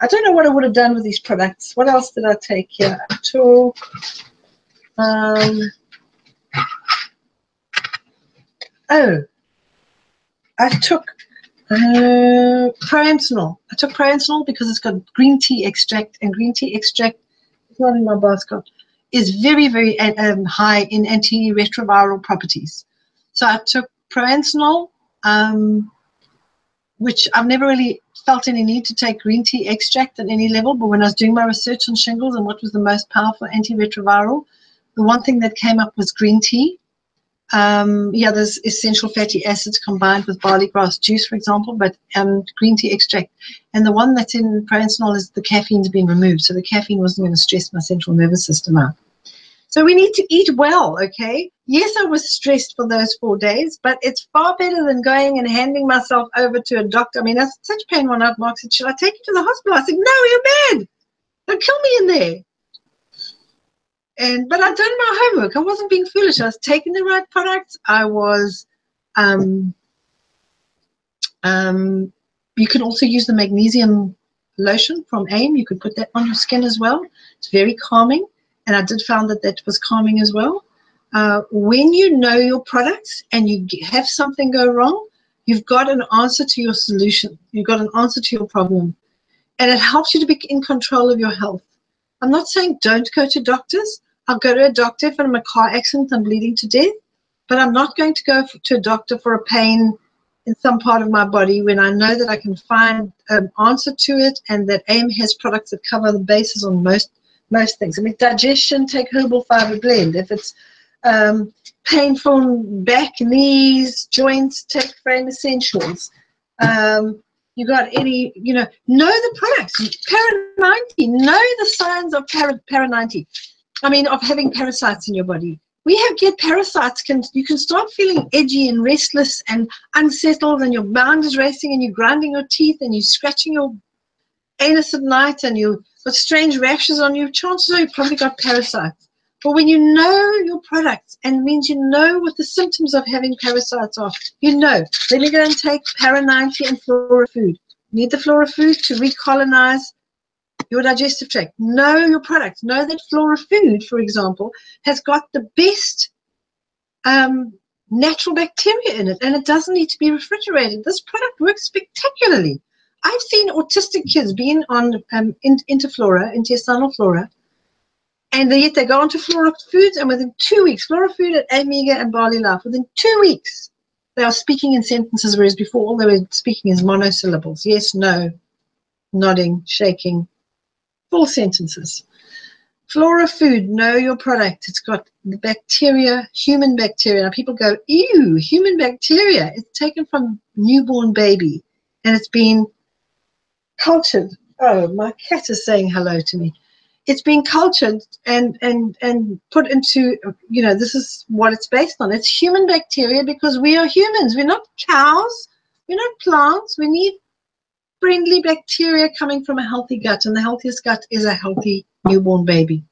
I don't know what I would have done with these products. What else did I take here? I took um, oh, I took uh. I took Proancynol because it's got green tea extract, and green tea extract, it's not in my basket, is very, very um, high in antiretroviral properties. So I took Proancynol, um, which I've never really felt any need to take green tea extract at any level, but when I was doing my research on shingles and what was the most powerful antiretroviral, the one thing that came up was green tea um, yeah, there's essential fatty acids combined with barley grass juice, for example, but um, green tea extract. And the one that's in Proancynol is the caffeine's been removed. So the caffeine wasn't going to stress my central nervous system out. So we need to eat well, okay? Yes, I was stressed for those four days, but it's far better than going and handing myself over to a doctor. I mean, that's such pain one night. Mark said, Should I take you to the hospital? I said, No, you're mad. They'll kill me in there. And but I'd done my homework. I wasn't being foolish. I was taking the right products. I was um, um, you can also use the magnesium lotion from AIM. You could put that on your skin as well. It's very calming, and I did find that that was calming as well. Uh, when you know your products and you have something go wrong, you've got an answer to your solution. You've got an answer to your problem, and it helps you to be in control of your health. I'm not saying don't go to doctors. I'll go to a doctor if I'm a car accident, I'm bleeding to death, but I'm not going to go to a doctor for a pain in some part of my body when I know that I can find an answer to it and that AIM has products that cover the bases on most most things. I mean, digestion, take herbal fiber blend. If it's um, painful back, knees, joints, take frame essentials. Um, you got any, you know, know the products. Para 90, know the signs of para, para 90. I mean, of having parasites in your body. We have get parasites. Can you can start feeling edgy and restless and unsettled, and your mind is racing, and you're grinding your teeth, and you're scratching your anus at night, and you've got strange rashes on you. Chances are you probably got parasites. But when you know your products and means you know what the symptoms of having parasites are, you know. Let me go and take Para 90 and Flora Food. You need the Flora Food to recolonize your digestive tract. Know your products. Know that Flora Food, for example, has got the best um, natural bacteria in it and it doesn't need to be refrigerated. This product works spectacularly. I've seen autistic kids being on um, in, Interflora, intestinal flora, and yet they go on to Flora Foods, and within two weeks, Flora Food at AIMega and Barley Life, within two weeks, they are speaking in sentences, whereas before all they were speaking is monosyllables. Yes, no, nodding, shaking, full sentences. Flora Food, know your product. It's got bacteria, human bacteria. Now people go, ew, human bacteria. It's taken from newborn baby and it's been cultured. Oh, my cat is saying hello to me it's been cultured and and and put into you know this is what it's based on it's human bacteria because we are humans we're not cows we're not plants we need friendly bacteria coming from a healthy gut and the healthiest gut is a healthy newborn baby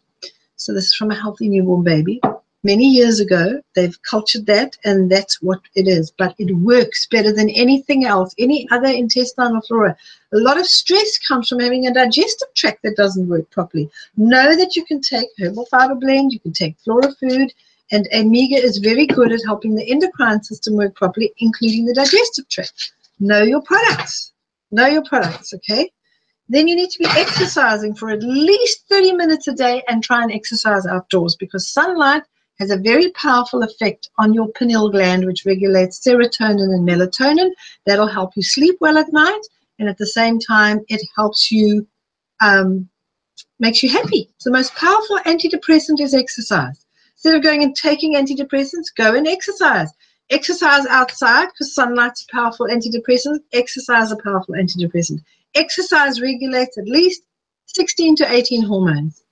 so this is from a healthy newborn baby many years ago. They've cultured that, and that's what it is. But it works better than anything else, any other intestinal flora. A lot of stress comes from having a digestive tract that doesn't work properly. Know that you can take herbal fiber blend, you can take flora food, and AIMega is very good at helping the endocrine system work properly, including the digestive tract. Know your products. Know your products, okay? Then you need to be exercising for at least 30 minutes a day and try and exercise outdoors because sunlight has a very powerful effect on your pineal gland, which regulates serotonin and melatonin. That'll help you sleep well at night. And at the same time, it helps you, um, makes you happy. The most powerful antidepressant is exercise. Instead of going and taking antidepressants, go and exercise. Exercise outside because sunlight's a powerful antidepressant. Exercise a powerful antidepressant. Exercise regulates at least 16 to 18 hormones.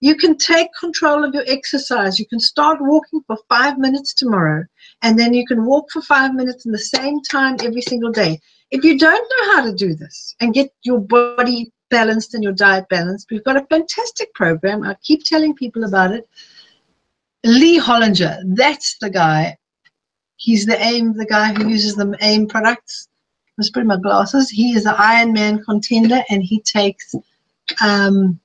You can take control of your exercise. You can start walking for five minutes tomorrow, and then you can walk for five minutes in the same time every single day. If you don't know how to do this and get your body balanced and your diet balanced, we've got a fantastic program. I keep telling people about it. Lee Hollinger, that's the guy. He's the AIM, the guy who uses the AIM products. Let's put my glasses. He is an Ironman contender, and he takes um,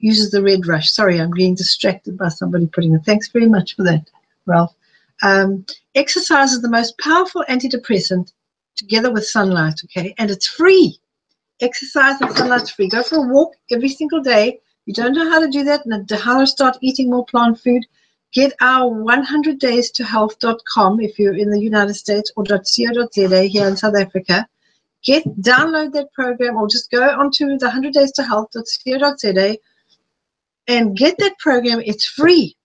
uses the red rush. Sorry, I'm getting distracted by somebody putting it. Thanks very much for that, Ralph. Um, exercise is the most powerful antidepressant together with sunlight, okay? And it's free. Exercise and sunlight's free. Go for a walk every single day. You don't know how to do that and how to start eating more plant food. Get our 100 days to health.com if you're in the United States or .co.za here in South Africa. Get download that program or just go onto the 100 days to health.co.za and get that program. It's free.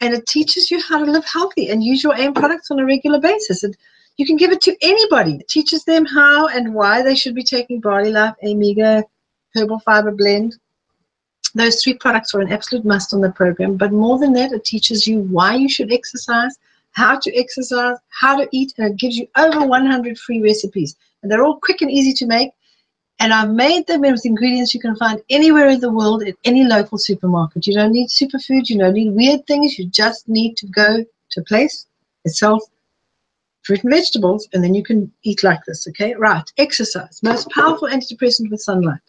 And it teaches you how to live healthy and use your AIM products on a regular basis. And you can give it to anybody. It teaches them how and why they should be taking Barley Life, AIMega, Herbal Fiber Blend. Those three products are an absolute must on the program. But more than that, it teaches you why you should exercise, how to exercise, how to eat, and it gives you over 100 free recipes. And they're all quick and easy to make. And I've made them with ingredients you can find anywhere in the world in any local supermarket. You don't need superfood, you don't need weird things, you just need to go to a place sells fruit and vegetables, and then you can eat like this, okay? Right, exercise, most powerful antidepressant with sunlight.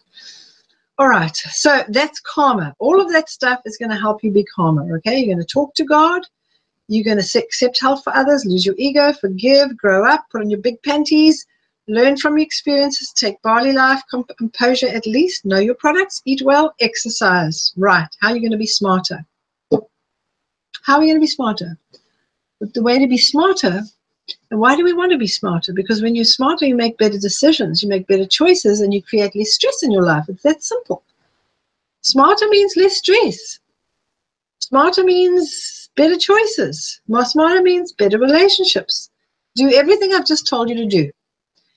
All right, so that's calmer. All of that stuff is going to help you be calmer, okay? You're going to talk to God. You're going to accept help for others, lose your ego, forgive, grow up, put on your big panties, Learn from your experiences, take barley life, composure at least, know your products, eat well, exercise. Right. How are you going to be smarter? How are you going to be smarter? But the way to be smarter, and why do we want to be smarter? Because when you're smarter, you make better decisions, you make better choices, and you create less stress in your life. It's that simple. Smarter means less stress. Smarter means better choices. More smarter means better relationships. Do everything I've just told you to do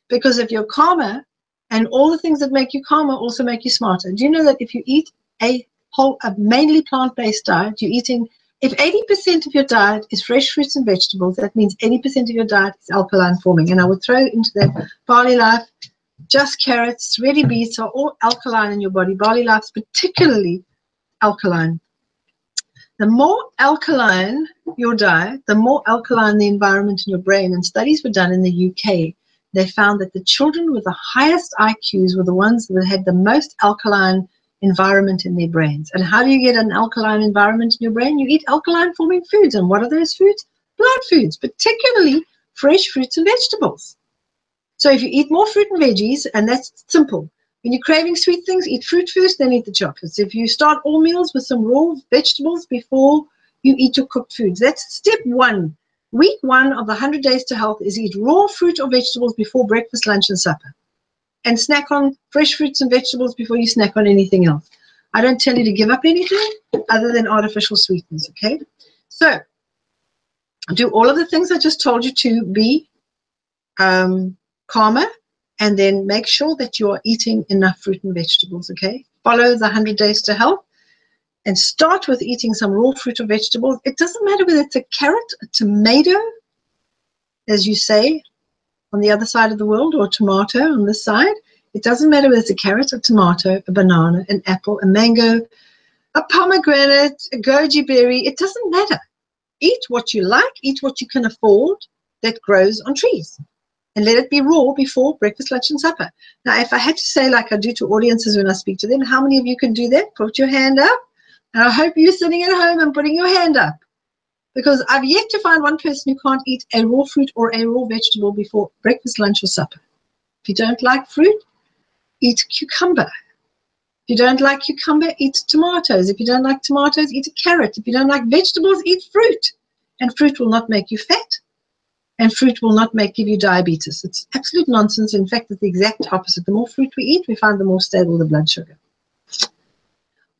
Because if you're calmer, and all the things that make you calmer also make you smarter. Do you know that if you eat a whole, a mainly plant-based diet, you're eating if 80% of your diet is fresh fruits and vegetables, that means 80% of your diet is alkaline forming. And I would throw into that barley life, just carrots, ready beets are all alkaline in your body. Barley life particularly alkaline. The more alkaline your diet, the more alkaline the environment in your brain. And studies were done in the UK. They found that the children with the highest IQs were the ones that had the most alkaline environment in their brains. And how do you get an alkaline environment in your brain? You eat alkaline forming foods. And what are those foods? Plant foods, particularly fresh fruits and vegetables. So if you eat more fruit and veggies, and that's simple. When you're craving sweet things, eat fruit first, then eat the chocolates. If you start all meals with some raw vegetables before you eat your cooked foods, that's step one. Week one of the 100 Days to Health is eat raw fruit or vegetables before breakfast, lunch, and supper and snack on fresh fruits and vegetables before you snack on anything else. I don't tell you to give up anything other than artificial sweeteners, okay? So, do all of the things I just told you to be um, calmer and then make sure that you are eating enough fruit and vegetables, okay? Follow the 100 days to health and start with eating some raw fruit or vegetables. It doesn't matter whether it's a carrot, a tomato, as you say, on the other side of the world or tomato on this side. It doesn't matter whether it's a carrot, a tomato, a banana, an apple, a mango, a pomegranate, a goji berry. It doesn't matter. Eat what you like, eat what you can afford that grows on trees. And let it be raw before breakfast, lunch, and supper. Now, if I had to say, like I do to audiences when I speak to them, how many of you can do that? Put your hand up. And I hope you're sitting at home and putting your hand up because I've yet to find one person who can't eat a raw fruit or a raw vegetable before breakfast, lunch, or supper. If you don't like fruit, eat cucumber. If you don't like cucumber, eat tomatoes. If you don't like tomatoes, eat a carrot. If you don't like vegetables, eat fruit. And fruit will not make you fat. And fruit will not make give you diabetes. It's absolute nonsense. In fact, it's the exact opposite. The more fruit we eat, we find the more stable the blood sugar.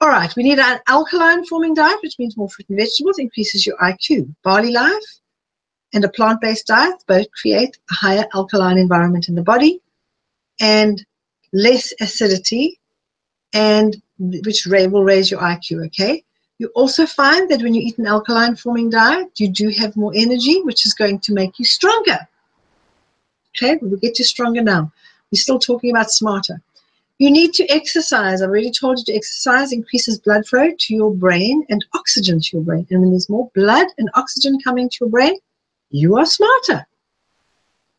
All right, we need an alkaline forming diet, which means more fruit and vegetables increases your IQ. Barley life and a plant-based diet both create a higher alkaline environment in the body and less acidity and which will raise your IQ, okay? You also find that when you eat an alkaline forming diet, you do have more energy, which is going to make you stronger. Okay, we'll get to stronger now. We're still talking about smarter. You need to exercise. I've already told you to exercise increases blood flow to your brain and oxygen to your brain. And when there's more blood and oxygen coming to your brain, you are smarter.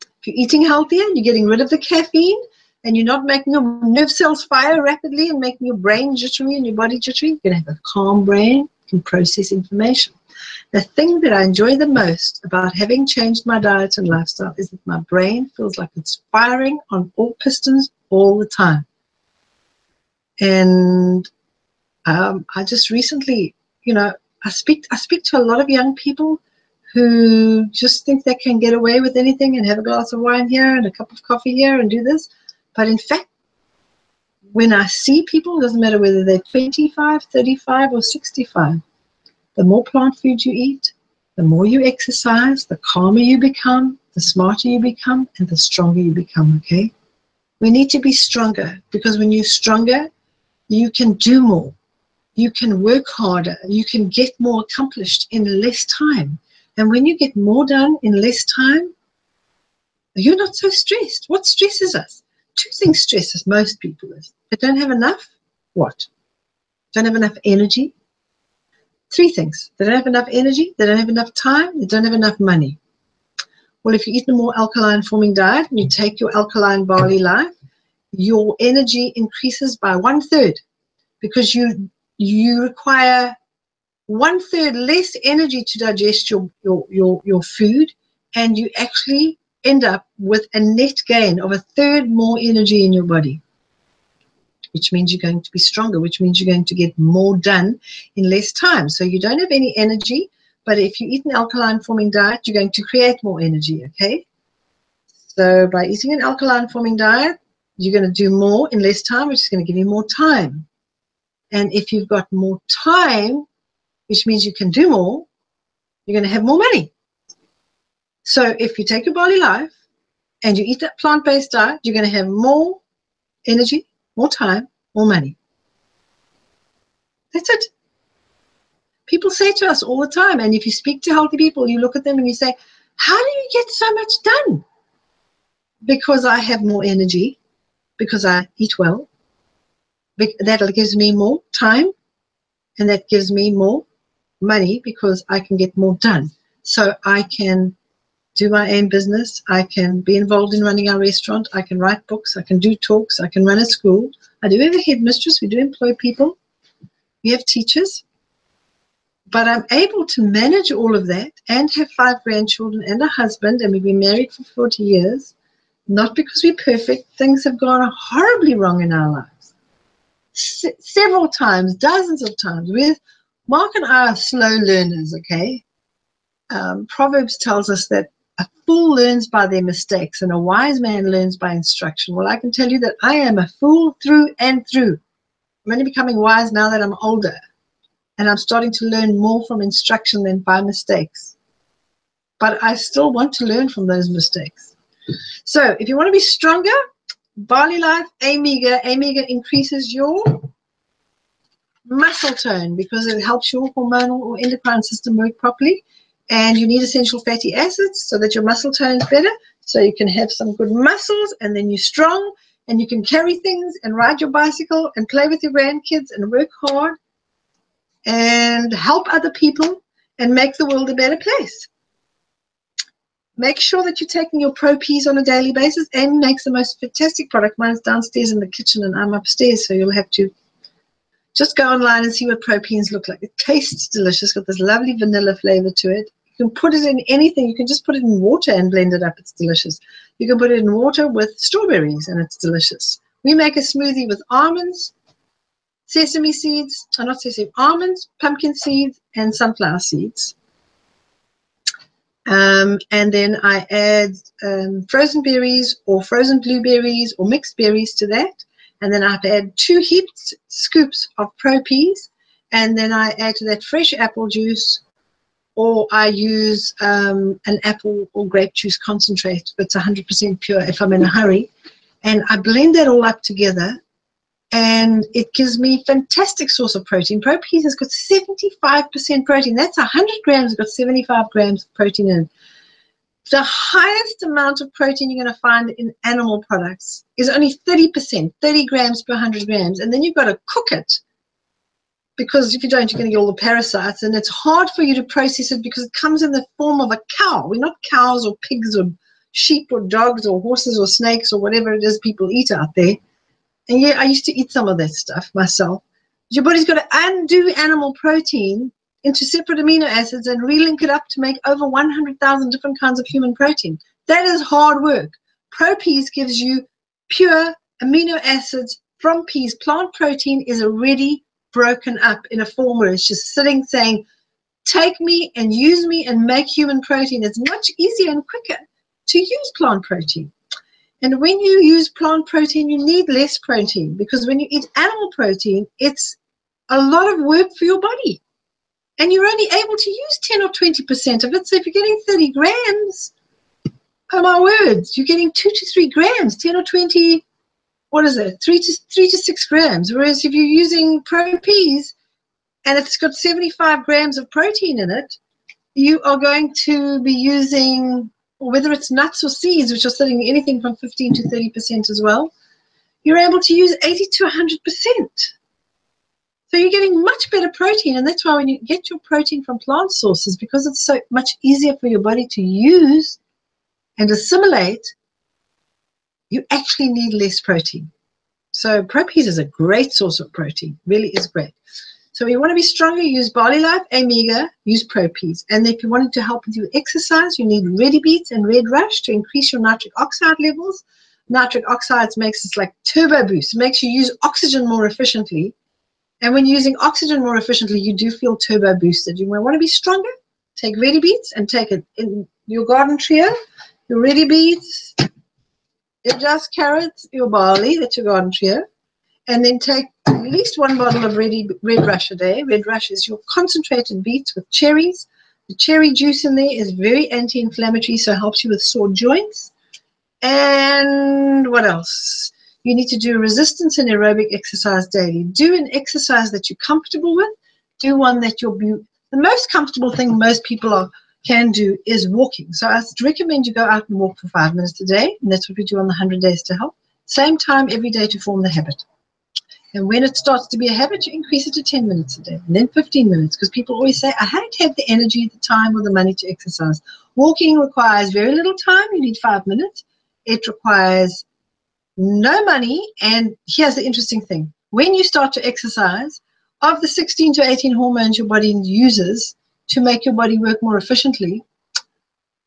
If you're eating healthier, you're getting rid of the caffeine, and you're not making your nerve cells fire rapidly and making your brain jittery and your body jittery, you're going to have a calm brain, can process information. The thing that I enjoy the most about having changed my diet and lifestyle is that my brain feels like it's firing on all pistons all the time. And um, I just recently, you know, I speak I speak to a lot of young people who just think they can get away with anything and have a glass of wine here and a cup of coffee here and do this. But in fact, when I see people, it doesn't matter whether they're 25, 35, or 65, the more plant food you eat, the more you exercise, the calmer you become, the smarter you become, and the stronger you become, okay? We need to be stronger because when you're stronger, you can do more. You can work harder. You can get more accomplished in less time. And when you get more done in less time, you're not so stressed. What stresses us? Two things stresses most people is they don't have enough. What? Don't have enough energy. Three things. They don't have enough energy. They don't have enough time. They don't have enough money. Well, if you eat a more alkaline forming diet and you take your alkaline barley life, your energy increases by one third because you you require one third less energy to digest your, your, your, your food and you actually end up with a net gain of a third more energy in your body which means you're going to be stronger which means you're going to get more done in less time. So you don't have any energy but if you eat an alkaline forming diet you're going to create more energy okay? So by eating an alkaline forming diet you're going to do more in less time, which is going to give you more time. And if you've got more time, which means you can do more, you're going to have more money. So if you take your Barley Life and you eat that plant-based diet, you're going to have more energy, more time, more money. That's it. People say to us all the time, and if you speak to healthy people, you look at them and you say, How do you get so much done? Because I have more energy, because I eat well. That gives me more time, and that gives me more money because I can get more done. So I can do my own business. I can be involved in running our restaurant. I can write books. I can do talks. I can run a school. I do have a headmistress. We do employ people. We have teachers. But I'm able to manage all of that and have five grandchildren and a husband, and we've been married for 40 years. Not because we're perfect. Things have gone horribly wrong in our lives. Several times, dozens of times. With Mark and I are slow learners, okay? Um, Proverbs tells us that a fool learns by their mistakes and a wise man learns by instruction. Well, I can tell you that I am a fool through and through. I'm only becoming wise now that I'm older and I'm starting to learn more from instruction than by mistakes. But I still want to learn from those mistakes. So if you want to be stronger, Barley Life AIMega, AIMega increases your muscle tone because it helps your hormonal or endocrine system work properly. And you need essential fatty acids so that your muscle tone is better. So you can have some good muscles and then you're strong and you can carry things and ride your bicycle and play with your grandkids and work hard and help other people and make the world a better place. Make sure that you're taking your Pro on a daily basis and makes the most fantastic product. Mine's downstairs in the kitchen and I'm upstairs, so you'll have to just go online and see what Pro look like. It tastes delicious, got this lovely vanilla flavor to it. You can put it in anything. You can just put it in water and blend it up. It's delicious. You can put it in water with strawberries and it's delicious. We make a smoothie with almonds, sesame seeds, or uh, not sesame, almonds, pumpkin seeds, and sunflower seeds. Um, and then I add um, frozen berries or frozen blueberries or mixed berries to that. And then I add two heaped scoops of Pro Peas. And then I add to that fresh apple juice or I use um, an apple or grape juice concentrate that's 100% pure if I'm in a hurry. And I blend that all up together and it gives me fantastic source of protein. Pro Peas has got 75% protein. That's 100 grams, got 75 grams of protein in. The highest amount of protein you're going to find in animal products is only 30%, 30 grams per 100 grams. And then you've got to cook it because if you don't, you're going to get all the parasites. And it's hard for you to process it because it comes in the form of a cow. We're not cows or pigs or sheep or dogs or horses or snakes or whatever it is people eat out there and yeah, I used to eat some of that stuff myself. Your body's got to undo animal protein into separate amino acids and relink it up to make over 100,000 different kinds of human protein. That is hard work. ProPeas gives you pure amino acids from peas. Plant protein is already broken up in a form where it's just sitting saying, take me and use me and make human protein. It's much easier and quicker to use plant protein. And when you use plant protein, you need less protein because when you eat animal protein, it's a lot of work for your body. And you're only able to use 10 or 20% of it. So if you're getting 30 grams, oh my words, you're getting two to three grams, 10 or 20, what is it, three to three to six grams. Whereas if you're using Pro Peas and it's got 75 grams of protein in it, you are going to be using whether it's nuts or seeds, which are sitting anything from 15 to 30% as well, you're able to use 80 to 100%. So you're getting much better protein, and that's why when you get your protein from plant sources, because it's so much easier for your body to use and assimilate, you actually need less protein. So ProPeas is a great source of protein, really is great. So you want to be stronger, use Barley Life, AIMega, use Pro Peas. And if you wanted to help with your exercise, you need Ready Beets and Red Rush to increase your nitric oxide levels. Nitric oxides makes it like turbo boost, it makes you use oxygen more efficiently. And when using oxygen more efficiently, you do feel turbo boosted. You want to be stronger? Take Ready Beets and take it in your garden trio, your Ready Beets, your just carrots, your barley, that's your garden trio and then take at least one bottle of ready red rush a day. Red rush is your concentrated beets with cherries. The cherry juice in there is very anti-inflammatory, so it helps you with sore joints. And what else? You need to do resistance and aerobic exercise daily. Do an exercise that you're comfortable with. Do one that you'll be the most comfortable thing most people are can do is walking. So I recommend you go out and walk for five minutes a day, and that's what we do on the 100 Days to Health. Same time every day to form the habit. And when it starts to be a habit, you increase it to 10 minutes a day and then 15 minutes because people always say, I haven't have the energy, the time, or the money to exercise. Walking requires very little time. You need five minutes. It requires no money. And here's the interesting thing when you start to exercise, of the 16 to 18 hormones your body uses to make your body work more efficiently,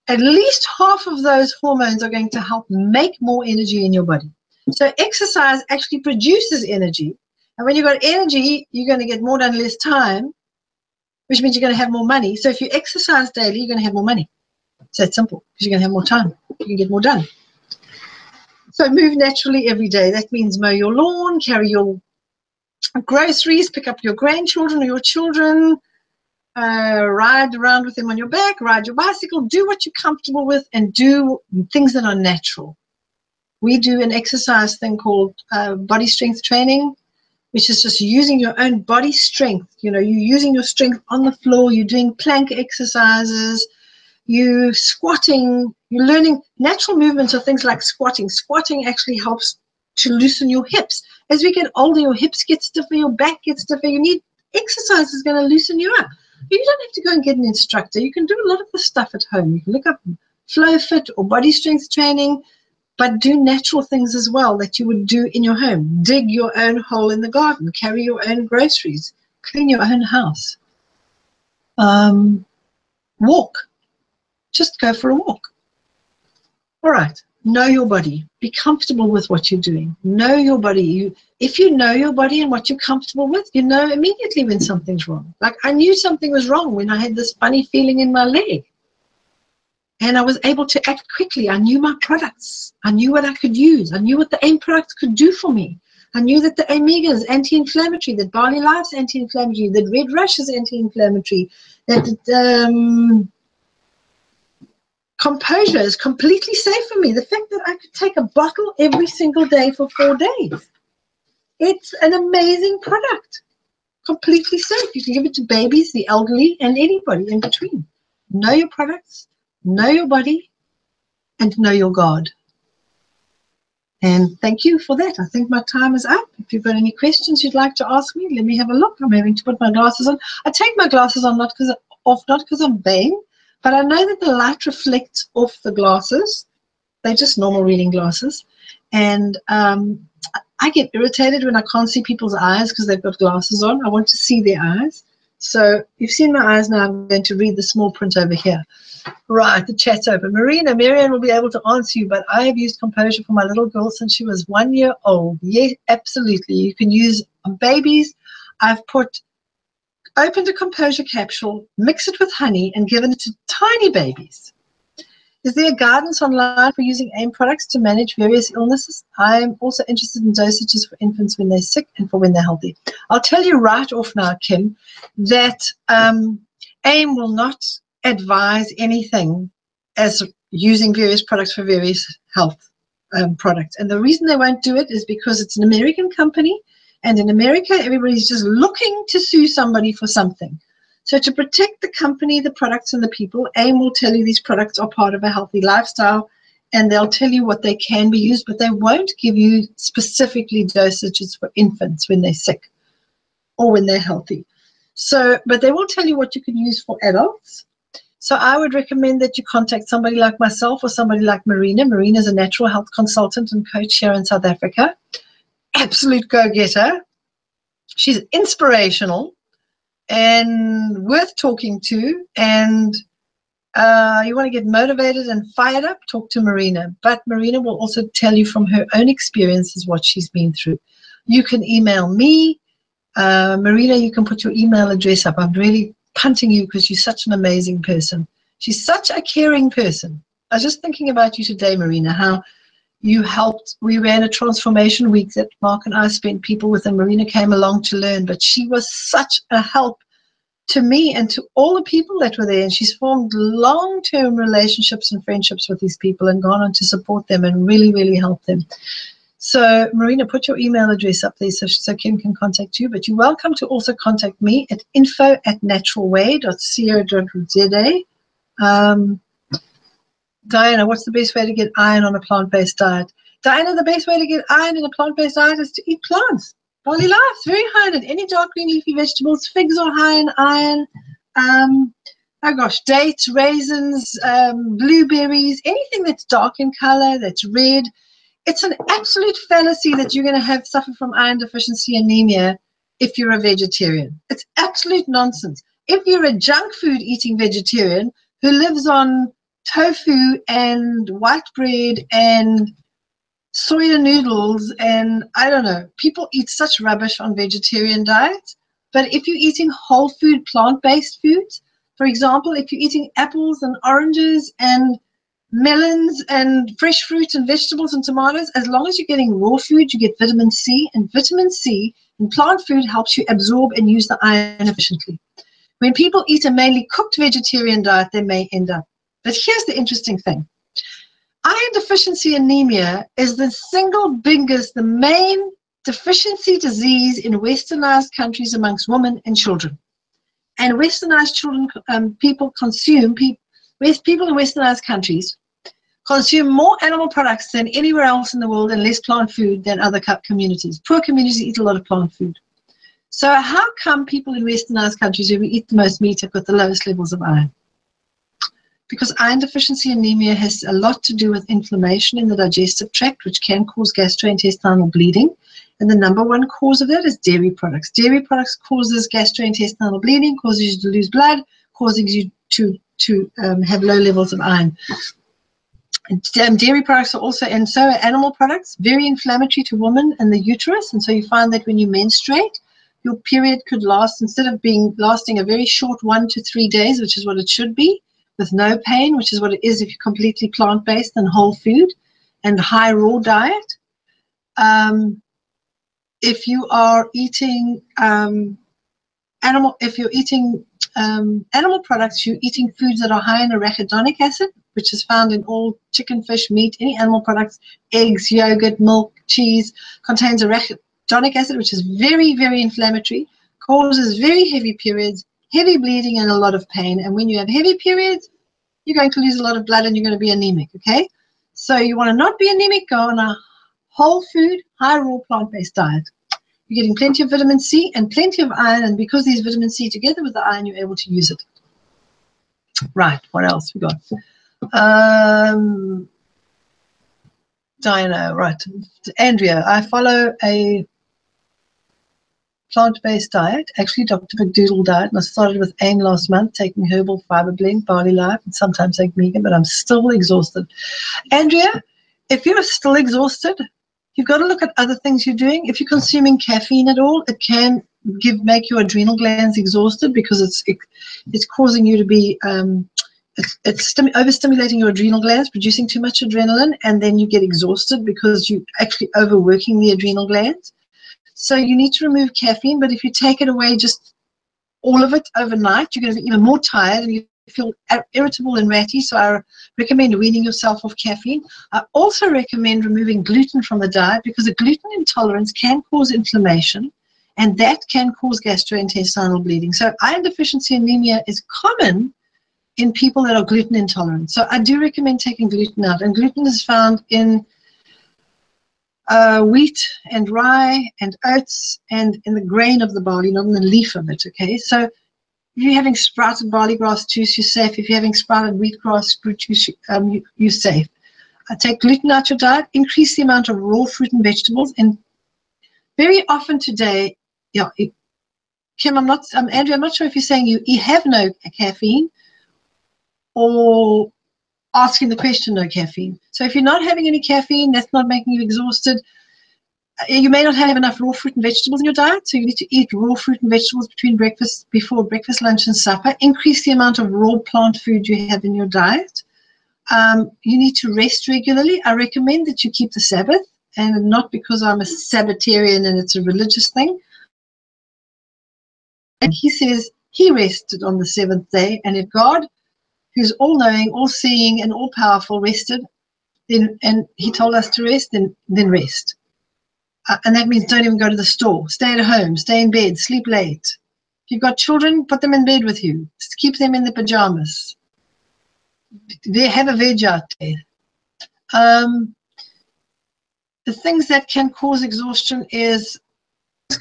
at least half of those hormones are going to help make more energy in your body. So exercise actually produces energy. And when you've got energy, you're going to get more done less time, which means you're going to have more money. So if you exercise daily, you're going to have more money. It's that simple because you're going to have more time. You can get more done. So move naturally every day. That means mow your lawn, carry your groceries, pick up your grandchildren or your children, uh, ride around with them on your back, ride your bicycle, do what you're comfortable with, and do things that are natural. We do an exercise thing called uh, body strength training, which is just using your own body strength. You know, you're using your strength on the floor, you're doing plank exercises, you squatting, you're learning natural movements of things like squatting. Squatting actually helps to loosen your hips. As we get older, your hips get stiffer, your back gets stiffer. You need exercise is going to loosen you up. You don't have to go and get an instructor. You can do a lot of the stuff at home. You can look up flow fit or body strength training, but do natural things as well that you would do in your home. Dig your own hole in the garden, carry your own groceries, clean your own house. Um, walk. Just go for a walk. All right know your body be comfortable with what you're doing know your body you if you know your body and what you're comfortable with you know immediately when something's wrong like i knew something was wrong when i had this funny feeling in my leg and i was able to act quickly i knew my products i knew what i could use i knew what the aim products could do for me i knew that the AIMega is anti-inflammatory that barley life's anti-inflammatory that red rush is anti-inflammatory that um, composure is completely safe for me. The fact that I could take a bottle every single day for four days. It's an amazing product. Completely safe. You can give it to babies, the elderly, and anybody in between. Know your products, know your body, and know your God. And thank you for that. I think my time is up. If you've got any questions you'd like to ask me, let me have a look. I'm having to put my glasses on. I take my glasses on not because off, not because I'm vain, but I know that the light reflects off the glasses. They're just normal reading glasses. And um, I get irritated when I can't see people's eyes because they've got glasses on. I want to see their eyes. So you've seen my eyes now. I'm going to read the small print over here. Right, the chat's open. Marina, Marianne will be able to answer you, but I have used Composure for my little girl since she was one year old. Yes, absolutely. You can use babies. I've put opened a composure capsule, mixed it with honey, and given it to tiny babies. Is there guidance online for using AIM products to manage various illnesses? I'm also interested in dosages for infants when they're sick and for when they're healthy. I'll tell you right off now, Kim, that um, AIM will not advise anything as using various products for various health um, products. And the reason they won't do it is because it's an American company and in America, everybody's just looking to sue somebody for something. So to protect the company, the products, and the people, AIM will tell you these products are part of a healthy lifestyle, and they'll tell you what they can be used, but they won't give you specifically dosages for infants when they're sick or when they're healthy. So, but they will tell you what you can use for adults. So I would recommend that you contact somebody like myself or somebody like Marina. Marina is a natural health consultant and coach here in South Africa absolute go getter. She's inspirational and worth talking to. And uh, you want to get motivated and fired up, talk to Marina. But Marina will also tell you from her own experiences what she's been through. You can email me. Uh, Marina, you can put your email address up. I'm really punting you because you're such an amazing person. She's such a caring person. I was just thinking about you today, Marina, how you helped. We ran a transformation week that Mark and I spent people with, and Marina came along to learn. But she was such a help to me and to all the people that were there. And she's formed long term relationships and friendships with these people and gone on to support them and really, really help them. So, Marina, put your email address up there so, so Kim can contact you. But you're welcome to also contact me at info at naturalway.co.za. Um, Diana, what's the best way to get iron on a plant based diet? Diana, the best way to get iron in a plant based diet is to eat plants. Barley Life's very high in it. Any dark green leafy vegetables, figs are high in iron. Um, oh gosh, dates, raisins, um, blueberries, anything that's dark in color, that's red, it's an absolute fallacy that you're going to have suffer from iron deficiency anemia if you're a vegetarian. It's absolute nonsense. If you're a junk food eating vegetarian who lives on tofu and white bread and soya noodles and I don't know, people eat such rubbish on vegetarian diets. But if you're eating whole food, plant based foods, for example, if you're eating apples and oranges and melons and fresh fruit and vegetables and tomatoes, as long as you're getting raw food, you get vitamin C, and vitamin C in plant food helps you absorb and use the iron efficiently. When people eat a mainly cooked vegetarian diet, they may end up. But here's the interesting thing iron deficiency anemia is the single biggest, the main deficiency disease in westernized countries amongst women and children. And westernized children, um, people consume, pe- people in westernized countries consume more animal products than anywhere else in the world and less plant food than other communities. Poor communities eat a lot of plant food. So how come people in westernized countries we eat the most meat have got the lowest levels of iron? Because iron deficiency anemia has a lot to do with inflammation in the digestive tract, which can cause gastrointestinal bleeding. And the number one cause of that is dairy products. Dairy products causes gastrointestinal bleeding, causes you to lose blood, causing you to, to um, have low levels of iron. Um, dairy products are also, and so are animal products, very inflammatory to women and the uterus. And so you find that when you menstruate, your period could last, instead of being lasting a very short one to three days, which is what it should be, with no pain, which is what it is if you're completely plant based and whole food and high raw diet. Um, if you are eating um, animal, if you're eating um, animal products, you're eating foods that are high in arachidonic acid, which is found in all chicken, fish, meat, any animal products, eggs, yogurt, milk, cheese, contains arachidonic acid, which is very, very inflammatory, causes very heavy periods, heavy bleeding, and a lot of pain. And when you have heavy periods, you're going to lose a lot of blood and you're going to be anemic, okay? So you want to not be anemic, go on a whole food, high raw plant-based diet. You're getting plenty of vitamin C and plenty of iron, and because these vitamin C together with the iron, you're able to use it. Right, what else we got? Um, Diana, right. Andrea, I follow a plant-based diet, actually Dr. McDougall diet, and I started with AIM last month, taking herbal fiber blend, Barley Life, and sometimes egg vegan, but I'm still exhausted. Andrea, if you're still exhausted, you've got to look at other things you're doing. If you're consuming caffeine at all, it can give make your adrenal glands exhausted because it's it, it's causing you to be um, it's, it's stim- overstimulating your adrenal glands, producing too much adrenaline, and then you get exhausted because you're actually overworking the adrenal glands. So you need to remove caffeine, but if you take it away just all of it overnight, you're going to be even more tired and you feel irritable and ratty. So I recommend weaning yourself off caffeine. I also recommend removing gluten from the diet because a gluten intolerance can cause inflammation and that can cause gastrointestinal bleeding. So iron deficiency anemia is common in people that are gluten intolerant. So I do recommend taking gluten out. And gluten is found in uh, wheat and rye and oats and in the grain of the barley, not in the leaf of it. Okay, so if you're having sprouted barley grass juice, you're safe. If you're having sprouted wheatgrass juice, um, you, you're safe. Take gluten out your diet, increase the amount of raw fruit and vegetables, and very often today, yeah, Kim, I'm not, um, Andrew, I'm not sure if you're saying you, you have no caffeine, or asking the question no caffeine. So if you're not having any caffeine, that's not making you exhausted. Uh, you may not have enough raw fruit and vegetables in your diet, so you need to eat raw fruit and vegetables between breakfast, before breakfast, lunch, and supper. Increase the amount of raw plant food you have in your diet. Um, you need to rest regularly. I recommend that you keep the Sabbath, and not because I'm a Sabbatarian and it's a religious thing. And he says He rested on the seventh day, and if God, who's all knowing, all seeing, and all powerful, rested, then and He told us to rest, then then rest. Uh, and that means don't even go to the store. Stay at home. Stay in bed. Sleep late. If you've got children, put them in bed with you. Just keep them in the pajamas. They have a veg out there. Um, the things that can cause exhaustion is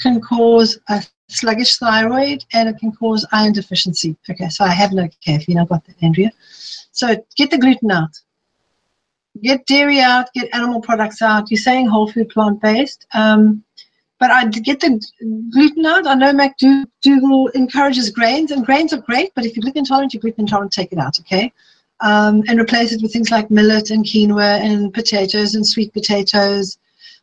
can cause a sluggish thyroid and it can cause iron deficiency. Okay, so I have no caffeine. I've got that, Andrea. So get the gluten out. Get dairy out. Get animal products out. You're saying whole food, plant based. Um, but I get the gluten out. I know McDougall encourages grains, and grains are great. But if you're gluten intolerant, you're gluten intolerant. Take it out, okay? Um, and replace it with things like millet and quinoa and potatoes and sweet potatoes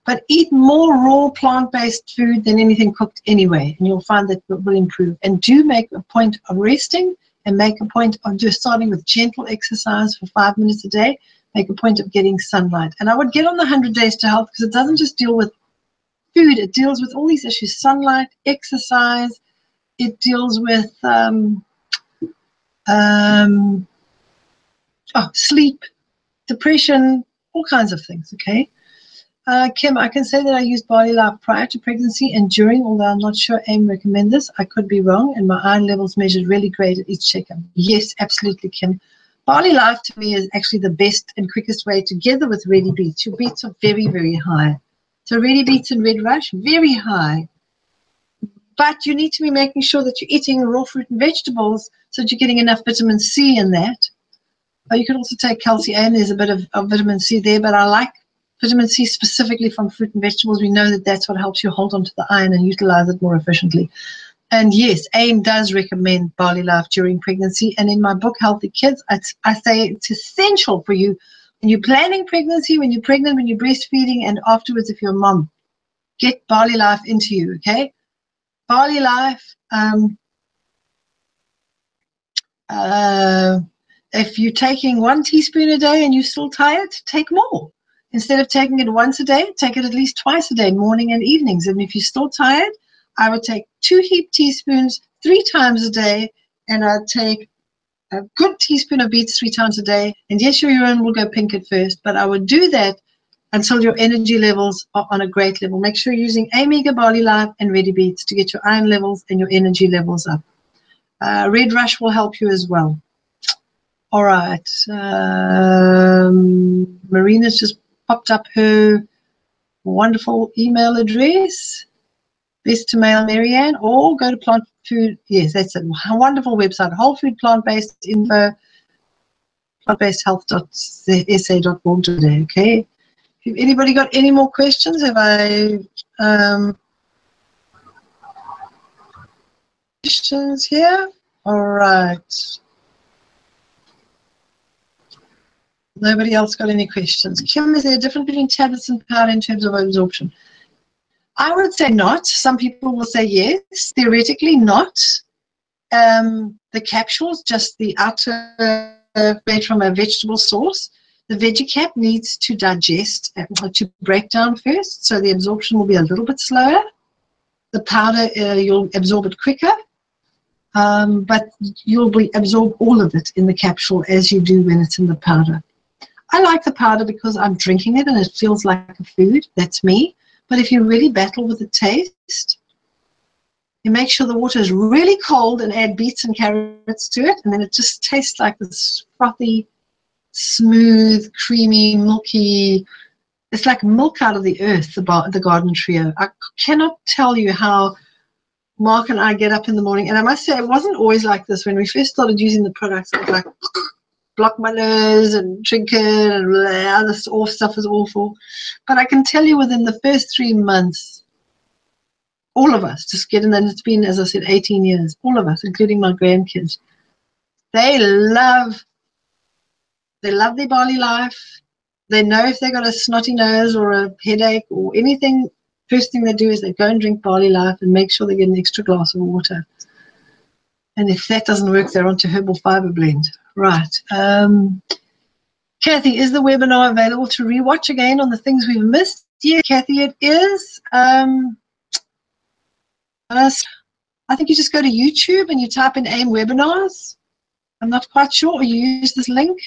but eat more raw plant-based food than anything cooked anyway, and you'll find that it will improve. And do make a point of resting and make a point of just starting with gentle exercise for five minutes a day. Make a point of getting sunlight. And I would get on the 100 Days to Health because it doesn't just deal with food, it deals with all these issues sunlight, exercise, it deals with um, um, oh, sleep, depression, all kinds of things, okay? Uh, Kim, I can say that I used Barley Life prior to pregnancy and during, although I'm not sure AIM recommend this. I could be wrong, and my iron levels measured really great at each checkup. Yes, absolutely, Kim. Barley Life to me is actually the best and quickest way together with RediBeets. Your beets are very, very high. So RediBeets and Red Rush, very high. But you need to be making sure that you're eating raw fruit and vegetables so that you're getting enough vitamin C in that. Or you can also take calcium. There's a bit of, of vitamin C there, but I like vitamin C specifically from fruit and vegetables, we know that that's what helps you hold on to the iron and utilize it more efficiently. And yes, AIM does recommend Barley Life during pregnancy. And in my book, Healthy Kids, I, I say it's essential for you when you're planning pregnancy, when you're pregnant, when you're breastfeeding, and afterwards if you're a mom. Get Barley Life into you, okay? Barley Life. Um, uh, if you're taking one teaspoon a day and you're still tired, take more. Instead of taking it once a day, take it at least twice a day, morning and evenings. And if you're still tired, I would take two heaped teaspoons three times a day, and I'd take a good teaspoon of beets three times a day. And yes, your urine will go pink at first, but I would do that until your energy levels are on a great level. Make sure you're using AIMega Barley Life and RediBeets to get your iron levels and your energy levels up. Uh, Red Rush will help you as well. All right. Um, Marina's just popped up her wonderful email address. Best to mail Marianne or go to Plant Food. Yes, that's a wonderful website. Whole Food Plant Based Info. Plantbasedhealth.sa.org today. Okay. Have anybody got any more questions? Have I um, questions here? All right. Nobody else got any questions. Kim, is there a difference between tablets and powder in terms of absorption? I would say not. Some people will say yes. Theoretically, not. Um, the capsules, just the outer made from a vegetable source. The veggie cap needs to digest, uh, to break down first, so the absorption will be a little bit slower. The powder, uh, you'll absorb it quicker, um, but you'll be, absorb all of it in the capsule as you do when it's in the powder. I like the powder because I'm drinking it and it feels like a food. That's me. But if you really battle with the taste, you make sure the water is really cold and add beets and carrots to it, and then it just tastes like this frothy, smooth, creamy, milky. It's like milk out of the earth, the, the garden trio. I cannot tell you how Mark and I get up in the morning, and I must say, it wasn't always like this. When we first started using the products, it was like, block my nose and drink it and blah, this all stuff is awful. But I can tell you within the first three months, all of us just getting and it's been, as I said, 18 years, all of us, including my grandkids, they love they love their Barley Life. They know if they've got a snotty nose or a headache or anything, first thing they do is they go and drink Barley Life and make sure they get an extra glass of water. And if that doesn't work, they're onto herbal fiber blend. Right. Um, Kathy, is the webinar available to rewatch again on the things we've missed? Yeah, Kathy, it is. Um, I think you just go to YouTube and you type in AIM webinars. I'm not quite sure, or you use this link.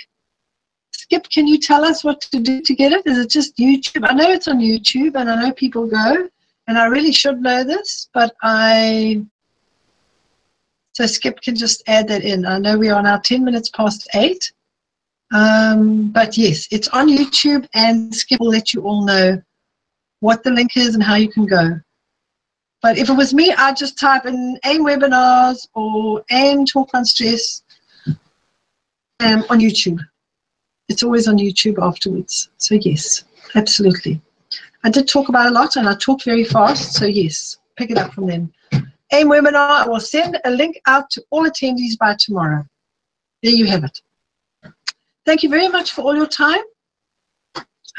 Skip, can you tell us what to do to get it? Is it just YouTube? I know it's on YouTube and I know people go, and I really should know this, but I. So Skip can just add that in. I know we are now 10 minutes past 8. Um, but yes, it's on YouTube, and Skip will let you all know what the link is and how you can go. But if it was me, I'd just type in AIM webinars or AIM talk on stress um, on YouTube. It's always on YouTube afterwards. So yes, absolutely. I did talk about a lot and I talked very fast. So yes, pick it up from them. AIM webinar, I will send a link out to all attendees by tomorrow. There you have it. Thank you very much for all your time.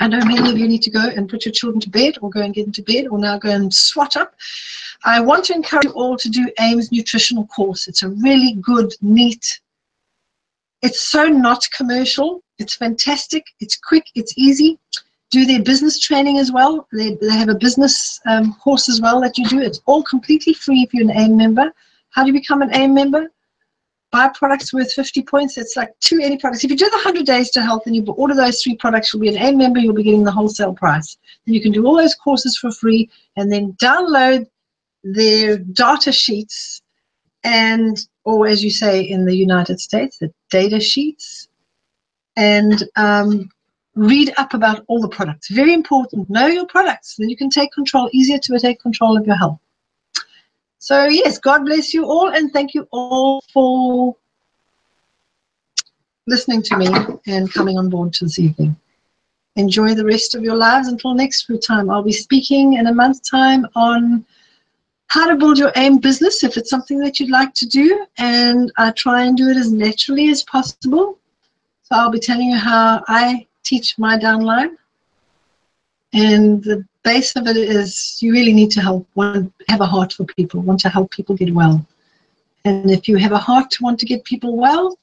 I know many of you need to go and put your children to bed or go and get into bed or now go and swat up. I want to encourage you all to do AIM's nutritional course. It's a really good, neat, it's so not commercial. It's fantastic. It's quick. It's easy. Do their business training as well. They, they have a business um, course as well that you do. It's all completely free if you're an AIM member. How do you become an AIM member? buy products worth 50 points. It's like two 80 products. If you do the 100 days to health and you order those three products, you'll be an AIM member, you'll be getting the wholesale price. You can do all those courses for free and then download their data sheets and, or as you say in the United States, the data sheets and um, read up about all the products. Very important. Know your products. Then you can take control, easier to take control of your health. So, yes, God bless you all, and thank you all for listening to me and coming on board to this evening. Enjoy the rest of your lives until next time. I'll be speaking in a month's time on how to build your AIM business if it's something that you'd like to do, and I try and do it as naturally as possible. So, I'll be telling you how I teach my downline. And the base of it is you really need to help, want, have a heart for people, want to help people get well. And if you have a heart to want to get people well,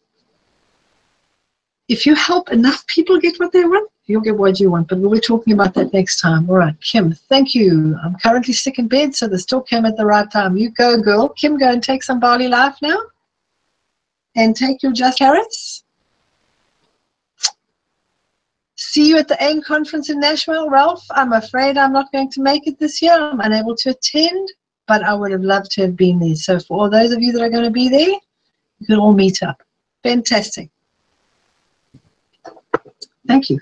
if you help enough people get what they want, you'll get what you want. But we'll be talking about that next time. All right, Kim, thank you. I'm currently sick in bed, so this talk came at the right time. You go, girl. Kim, go and take some Barley Life now. And take your Just Carrots. See you at the AIM conference in Nashville, Ralph. I'm afraid I'm not going to make it this year. I'm unable to attend, but I would have loved to have been there. So for all those of you that are going to be there, you can all meet up. Fantastic. Thank you.